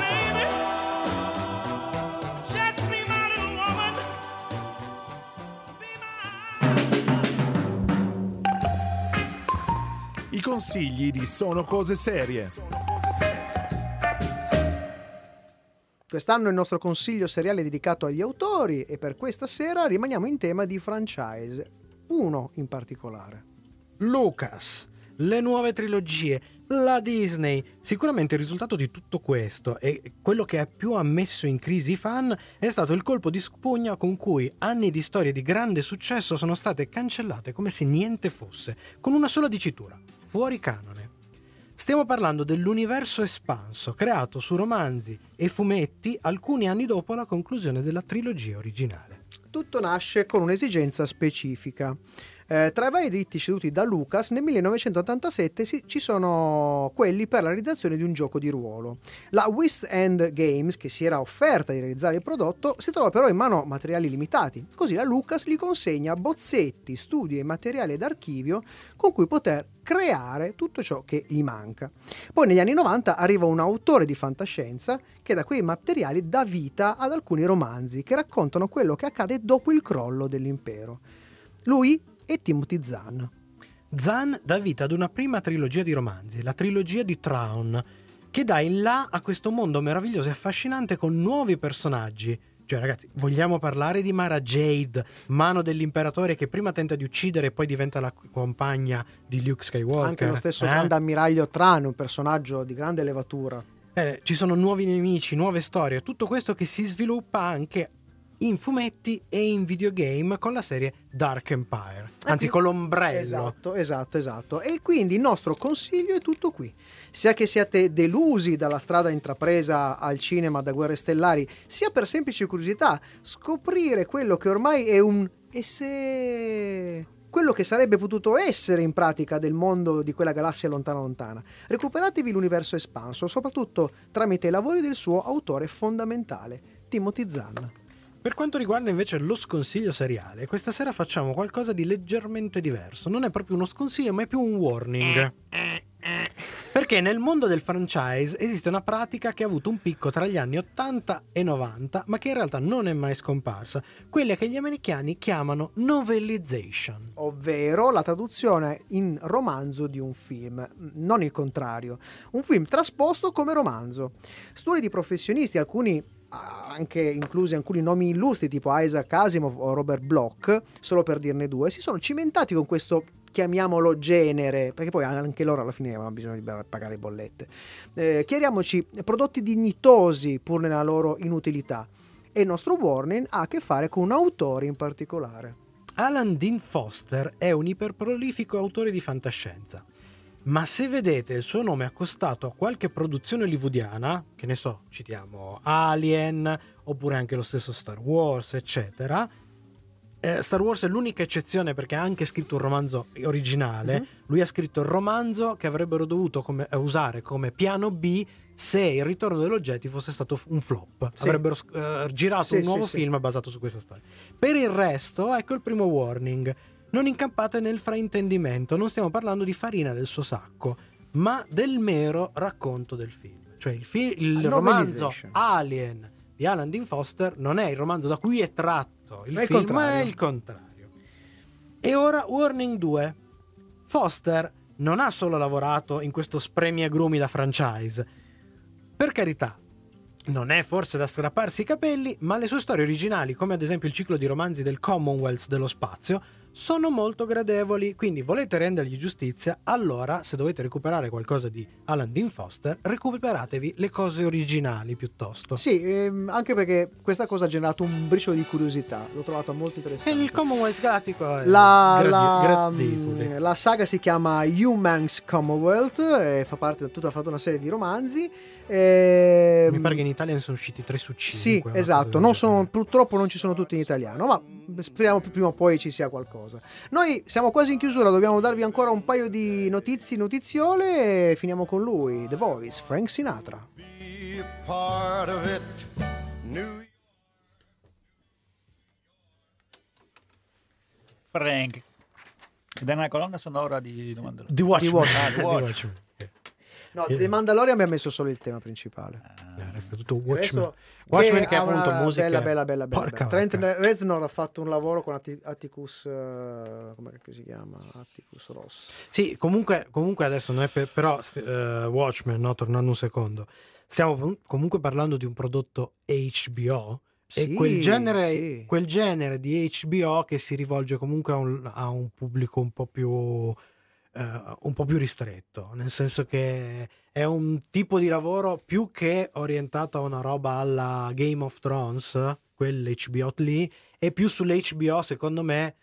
S4: I consigli di Sono cose serie.
S1: Quest'anno il nostro consiglio seriale è dedicato agli autori e per questa sera rimaniamo in tema di franchise, uno in particolare.
S3: Lucas, le nuove trilogie, la Disney. Sicuramente il risultato di tutto questo e quello che più ha messo in crisi i fan è stato il colpo di spugna con cui anni di storie di grande successo sono state cancellate come se niente fosse, con una sola dicitura, fuori canone. Stiamo parlando dell'universo espanso creato su romanzi e fumetti alcuni anni dopo la conclusione della trilogia originale.
S1: Tutto nasce con un'esigenza specifica. Eh, tra i vari diritti ceduti da Lucas, nel 1987 si- ci sono quelli per la realizzazione di un gioco di ruolo. La West End Games, che si era offerta di realizzare il prodotto, si trova però in mano materiali limitati. Così la Lucas gli consegna bozzetti, studi e materiali d'archivio con cui poter creare tutto ciò che gli manca. Poi negli anni 90 arriva un autore di fantascienza che da quei materiali dà vita ad alcuni romanzi che raccontano quello che accade dopo il crollo dell'impero. Lui è Timothy Zahn.
S3: Zahn dà vita ad una prima trilogia di romanzi, la trilogia di Traun, che dà il là a questo mondo meraviglioso e affascinante con nuovi personaggi. Cioè, ragazzi, vogliamo parlare di Mara Jade, mano dell'imperatore che prima tenta di uccidere e poi diventa la compagna di Luke Skywalker.
S1: Anche lo stesso
S3: eh?
S1: grande ammiraglio Tran, un personaggio di grande levatura.
S3: Eh, ci sono nuovi nemici, nuove storie, tutto questo che si sviluppa anche in fumetti e in videogame con la serie Dark Empire, anzi con l'ombrello.
S1: Esatto, esatto, esatto. E quindi il nostro consiglio è tutto qui. Sia che siate delusi dalla strada intrapresa al cinema da Guerre Stellari, sia per semplice curiosità scoprire quello che ormai è un e se quello che sarebbe potuto essere in pratica del mondo di quella galassia lontana lontana. Recuperatevi l'universo espanso, soprattutto tramite i lavori del suo autore fondamentale, Timothy Zahn.
S3: Per quanto riguarda invece lo sconsiglio seriale, questa sera facciamo qualcosa di leggermente diverso. Non è proprio uno sconsiglio, ma è più un warning. Perché nel mondo del franchise esiste una pratica che ha avuto un picco tra gli anni 80 e 90, ma che in realtà non è mai scomparsa, quella che gli americani chiamano novellization.
S1: ovvero la traduzione in romanzo di un film, non il contrario. Un film trasposto come romanzo. Studi di professionisti, alcuni anche inclusi alcuni nomi illustri tipo Isaac Asimov o Robert Bloch, solo per dirne due, si sono cimentati con questo chiamiamolo genere, perché poi anche loro alla fine avevano bisogno di pagare bollette. Eh, chiariamoci, prodotti dignitosi pur nella loro inutilità. E il nostro warning ha a che fare con un autore in particolare.
S3: Alan Dean Foster è un iperprolifico autore di fantascienza. Ma se vedete il suo nome accostato a qualche produzione hollywoodiana, che ne so, citiamo Alien, oppure anche lo stesso Star Wars, eccetera, eh, Star Wars è l'unica eccezione perché ha anche scritto un romanzo originale.
S1: Mhm.
S3: Lui ha scritto il romanzo che avrebbero dovuto come- eh, usare come piano B se il ritorno dell'oggetti fosse stato un flop.
S1: Sì.
S3: Avrebbero eh, girato
S1: Sì,
S3: un nuovo
S1: sì.
S3: film basato su questa storia. Per il resto, ecco il primo warning. Non incappate nel fraintendimento, non stiamo parlando di farina del suo sacco, ma del mero racconto del film. Cioè il, fi- il
S1: A
S3: romanzo. Alien di Alan Dean Foster non è il romanzo da cui è tratto il
S1: Ma il
S3: film, ma
S1: contrario.
S3: è il contrario. E ora Warning 2. Foster non ha solo lavorato in questo spremiagrumi da franchise. Per carità, non è forse da strapparsi i capelli, ma le sue storie originali, come ad esempio il ciclo di romanzi del Commonwealth dello spazio, sono molto gradevoli, quindi volete rendergli giustizia, allora se dovete recuperare qualcosa di Alan Dean Foster, recuperatevi le cose originali piuttosto.
S1: Sì, ehm, anche perché questa cosa ha generato un briciolo di curiosità, l'ho trovato molto
S3: E
S1: interessante.
S3: il Commonwealth galattico è
S1: La,
S3: gradi-
S1: la-
S3: gradevole.
S1: mm, la saga si chiama Humans Commonwealth e fa parte tutta ha fatto una serie di romanzi. Ehm,
S3: Mi pare che in Italia ne sono usciti 3 su 5.
S1: Sì, esatto, non sono- purtroppo non ci sono tutti in italiano, ma speriamo che prima o poi ci sia qualcosa. Noi siamo quasi in chiusura, dobbiamo darvi ancora un paio di notizie, notiziole e finiamo con lui, The Voice, Frank Sinatra.
S8: be a part of it. New
S2: Frank. Ed è una colonna sonora di domanda.
S3: The Watchmen.
S1: The Watchmen.
S2: Ah, The
S3: The
S2: Watchmen.
S3: Watchmen.
S1: No,
S3: Eh.
S1: The Mandalorian mi ha messo solo il tema principale.
S3: Eh, resta tutto Watchmen.
S1: Adesso-
S3: Watchmen che è appunto musica.
S1: Bella, bella, bella, bella.
S3: Porca.
S1: Trent. Reznor ha fatto un lavoro con Atti- Atticus, eh, come si chiama? Atticus Ross.
S3: Sì, comunque, comunque adesso non è per, però eh, Watchmen, no, tornando un secondo. Stiamo com- comunque parlando di un prodotto HBO e
S1: Sì,
S3: quel genere,
S1: sì.
S3: quel genere di HBO che si rivolge comunque a un, a un pubblico un po' più eh, un po' più ristretto, nel senso che è un tipo di lavoro più che orientato a una roba alla Game of Thrones, quell'HBO lì, e più sull'HBO secondo me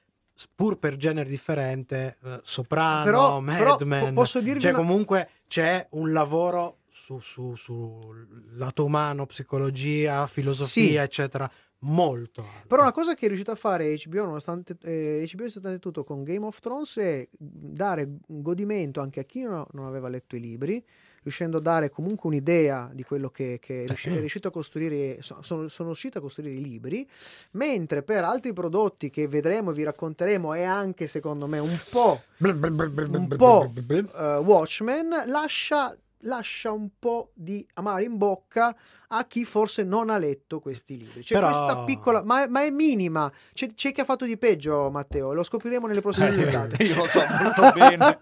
S3: pur per genere differente eh, Soprano,
S1: Però-
S3: Mad Men
S1: po- posso dirvi
S3: cioè
S1: una-
S3: comunque c'è un lavoro su, su, su lato umano, psicologia, filosofia, eccetera, molto alto.
S1: Però una cosa che è riuscita a fare HBO, nonostante eh, HBO nonostante tutto con Game of Thrones, è dare un godimento anche a chi non, aveva letto i libri, riuscendo a dare comunque un'idea di quello che, che è, riusci- è riuscito a costruire, so- sono, sono riuscito a costruire i libri, mentre per altri prodotti che vedremo e vi racconteremo e anche secondo me un po' un po' eh, Watchmen lascia, lascia un po' di amaro in bocca a chi forse non ha letto questi libri. C'è
S3: Però-
S1: questa piccola, ma, ma è minima. C'è, c'è chi ha fatto di peggio, Matteo. Lo scopriremo nelle prossime puntate.
S2: Io lo so molto bene.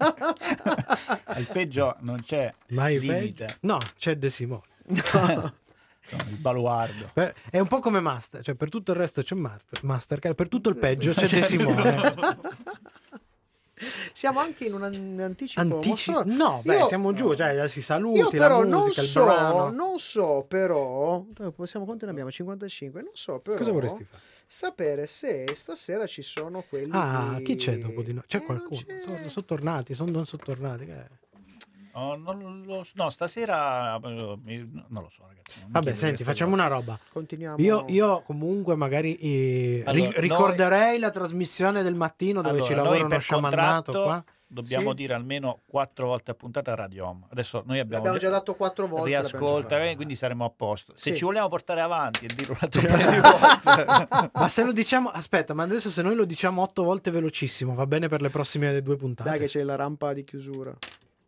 S2: Il peggio non c'è
S3: Mai
S2: limite.
S3: No, c'è De Simone.
S2: No, il baluardo.
S3: È un po' come Master, cioè per tutto il resto c'è Master, Mastercard, per tutto il peggio c'è De Simone.
S1: Siamo anche in un an- anticipo.
S3: Antici-. No, beh,
S1: Io-
S3: siamo giù, cioè si saluti,
S1: Io però
S3: la
S1: non
S3: musica, il
S1: so,
S3: brano.
S1: non so però, eh, possiamo quanto ne abbiamo? 55, non so però.
S3: Cosa vorresti fare?
S1: Sapere se stasera ci sono quelli
S3: Ah, chi c'è dopo di noi? C'è
S1: Eh, non
S3: qualcuno?
S1: c'è.
S3: Sono, sono tornati, sono, non sono tornati. è?
S2: Oh, non lo so- no, stasera eh, mi- non lo so, ragazzi.
S3: Vabbè, senti, facciamo
S2: cose.
S3: una roba.
S1: Continuiamo.
S3: Io, io comunque magari eh, ri-
S2: Allora,
S3: ricorderei la trasmissione del mattino dove
S2: Allora,
S3: ci
S2: noi
S3: lavora uno sciamannato qua.
S2: Dobbiamo
S1: Sì.
S2: dire almeno quattro volte a puntata Radio Home. Adesso noi abbiamo,
S1: L'abbiamo già dato quattro volte.
S2: riascolta, eh, quindi saremo a posto. Se
S1: Sì.
S2: ci vogliamo portare avanti e dirlo un altro paio di volte.
S3: Ma se lo diciamo, aspetta, ma adesso se noi lo diciamo otto volte velocissimo, va bene per le prossime due puntate.
S1: Dai che c'è la rampa di chiusura.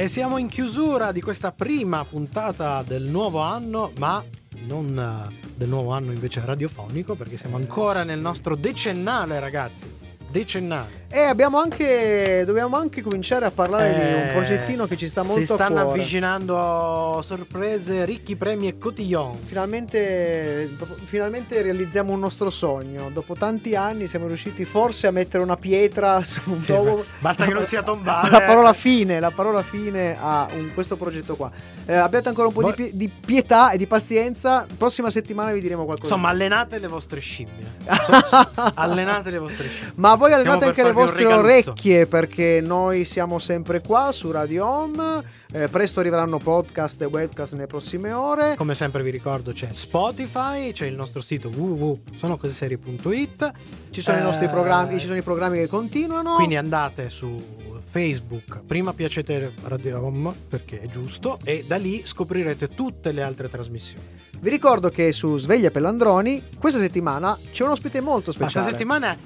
S3: E siamo in chiusura di questa prima puntata del nuovo anno, ma non eh, del nuovo anno invece radiofonico, perché siamo ancora nel nostro decennale, ragazzi. Decennale.
S1: E abbiamo anche... Dobbiamo anche cominciare a parlare di un
S3: Eh,
S1: progettino che ci sta molto
S3: Si
S1: a
S3: stanno
S1: cuore.
S3: avvicinando sorprese, ricchi premi e cotillon.
S1: Finalmente, finalmente realizziamo un nostro sogno. Dopo tanti anni siamo riusciti forse a mettere una pietra su un
S3: Sì,
S1: nuovo...
S3: basta che non sia tombale.
S1: La parola fine, la parola fine a un- questo progetto qua. Eh, abbiate ancora un po' di,
S3: Voi-
S1: pie- di pietà e di pazienza. Prossima settimana vi diremo qualcosa.
S3: Insomma, allenate le vostre scimmie. Allenate le vostre scimmie.
S1: Ma voi allenate
S3: Stiamo
S1: anche le
S3: un
S1: vostre orecchie perché noi siamo sempre qua su Radio Home. Eh, presto arriveranno podcast e webcast nelle prossime ore.
S3: Come sempre vi ricordo c'è Spotify, c'è il nostro sito www.sonocoseserie.it
S1: Ci sono i nostri
S3: Eh,
S1: programmi, ci sono i programmi che continuano.
S3: Quindi andate su Facebook, prima piacete Radio Home perché è giusto e da lì scoprirete tutte le altre trasmissioni.
S1: Vi ricordo che su Sveglia Pellandroni questa settimana c'è un ospite molto speciale.
S3: questa settimana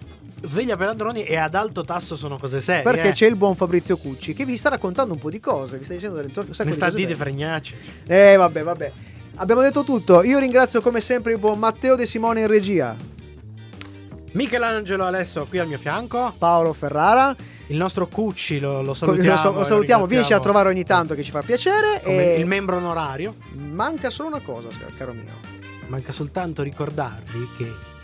S3: Sveglia per ladroni e ad alto tasso sono cose serie.
S1: Perché
S3: eh.
S1: c'è il buon Fabrizio Cucci che vi sta raccontando un po' di cose, vi sta dicendo delle un sacco
S3: Ne
S1: di
S3: sta
S1: cose belle.
S3: fregnacci.
S1: Eh vabbè, vabbè. Abbiamo detto tutto. Io ringrazio come sempre il buon Matteo De Simone in regia,
S3: Michelangelo Alesso qui al mio fianco.
S1: Paolo Ferrara.
S3: Il nostro Cucci lo, lo
S1: Lo,
S3: salutiamo.
S1: lo
S3: e
S1: salutiamo,
S3: lo
S1: vienici a trovare ogni tanto che ci fa piacere.
S3: come
S1: e
S3: il membro onorario.
S1: manca solo una cosa, caro mio.
S3: Manca soltanto ricordarvi che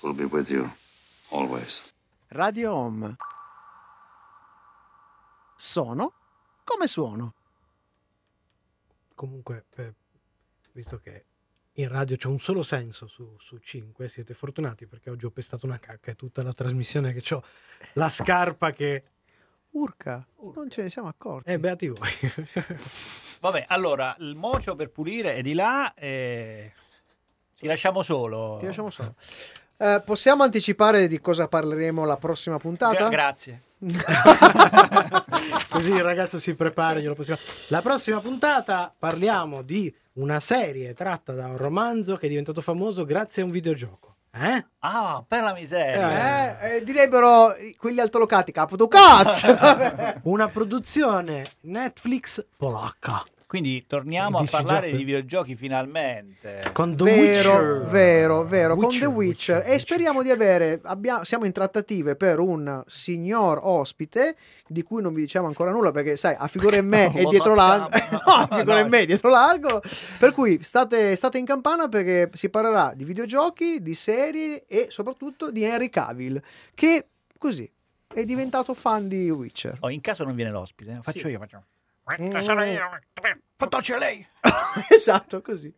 S9: Will be with you always.
S1: Radio Home. Sono come suono.
S3: Comunque, per- visto che in radio c'è un solo senso su, su 5, siete fortunati perché oggi ho pestato una cacca e tutta la trasmissione che ho la scarpa che...
S1: Urca, non ce ne siamo accorti.
S3: Eh, beati voi.
S2: Vabbè, allora, il mocio per pulire è di là e ti lasciamo solo.
S1: Ti lasciamo solo. Eh, possiamo anticipare di cosa parleremo la prossima puntata?
S2: Gra- grazie.
S3: Così il ragazzo si prepara. glielo possiamo- La prossima puntata parliamo di una serie tratta da un romanzo che è diventato famoso grazie a un videogioco. Eh?
S2: Ah, per la miseria.
S1: Eh, eh, direbbero quelli altolocati, capo tu cazzo!
S3: Una produzione Netflix polacca.
S2: Quindi torniamo
S3: Dici
S2: a parlare
S3: già-
S2: di videogiochi finalmente.
S3: Con The
S1: vero,
S3: Witcher.
S1: vero, vero, con
S3: Witcher,
S1: The Witcher.
S3: Witcher,
S1: e speriamo di avere, abbiamo- siamo in trattative per un signor ospite di cui non vi diciamo ancora nulla perché sai, a figura in me è dietro l'angolo. no, a figura
S2: No.
S1: in me è dietro l'angolo. Per cui state, state in campana perché si parlerà di videogiochi, di serie e soprattutto di Henry Cavill che così è diventato fan di Witcher.
S2: Oh, in caso non viene l'ospite, eh, faccio
S1: Sì.
S2: io. Faccio.
S1: Mm.
S2: Sarà io. Fantastico lei.
S1: esatto, così.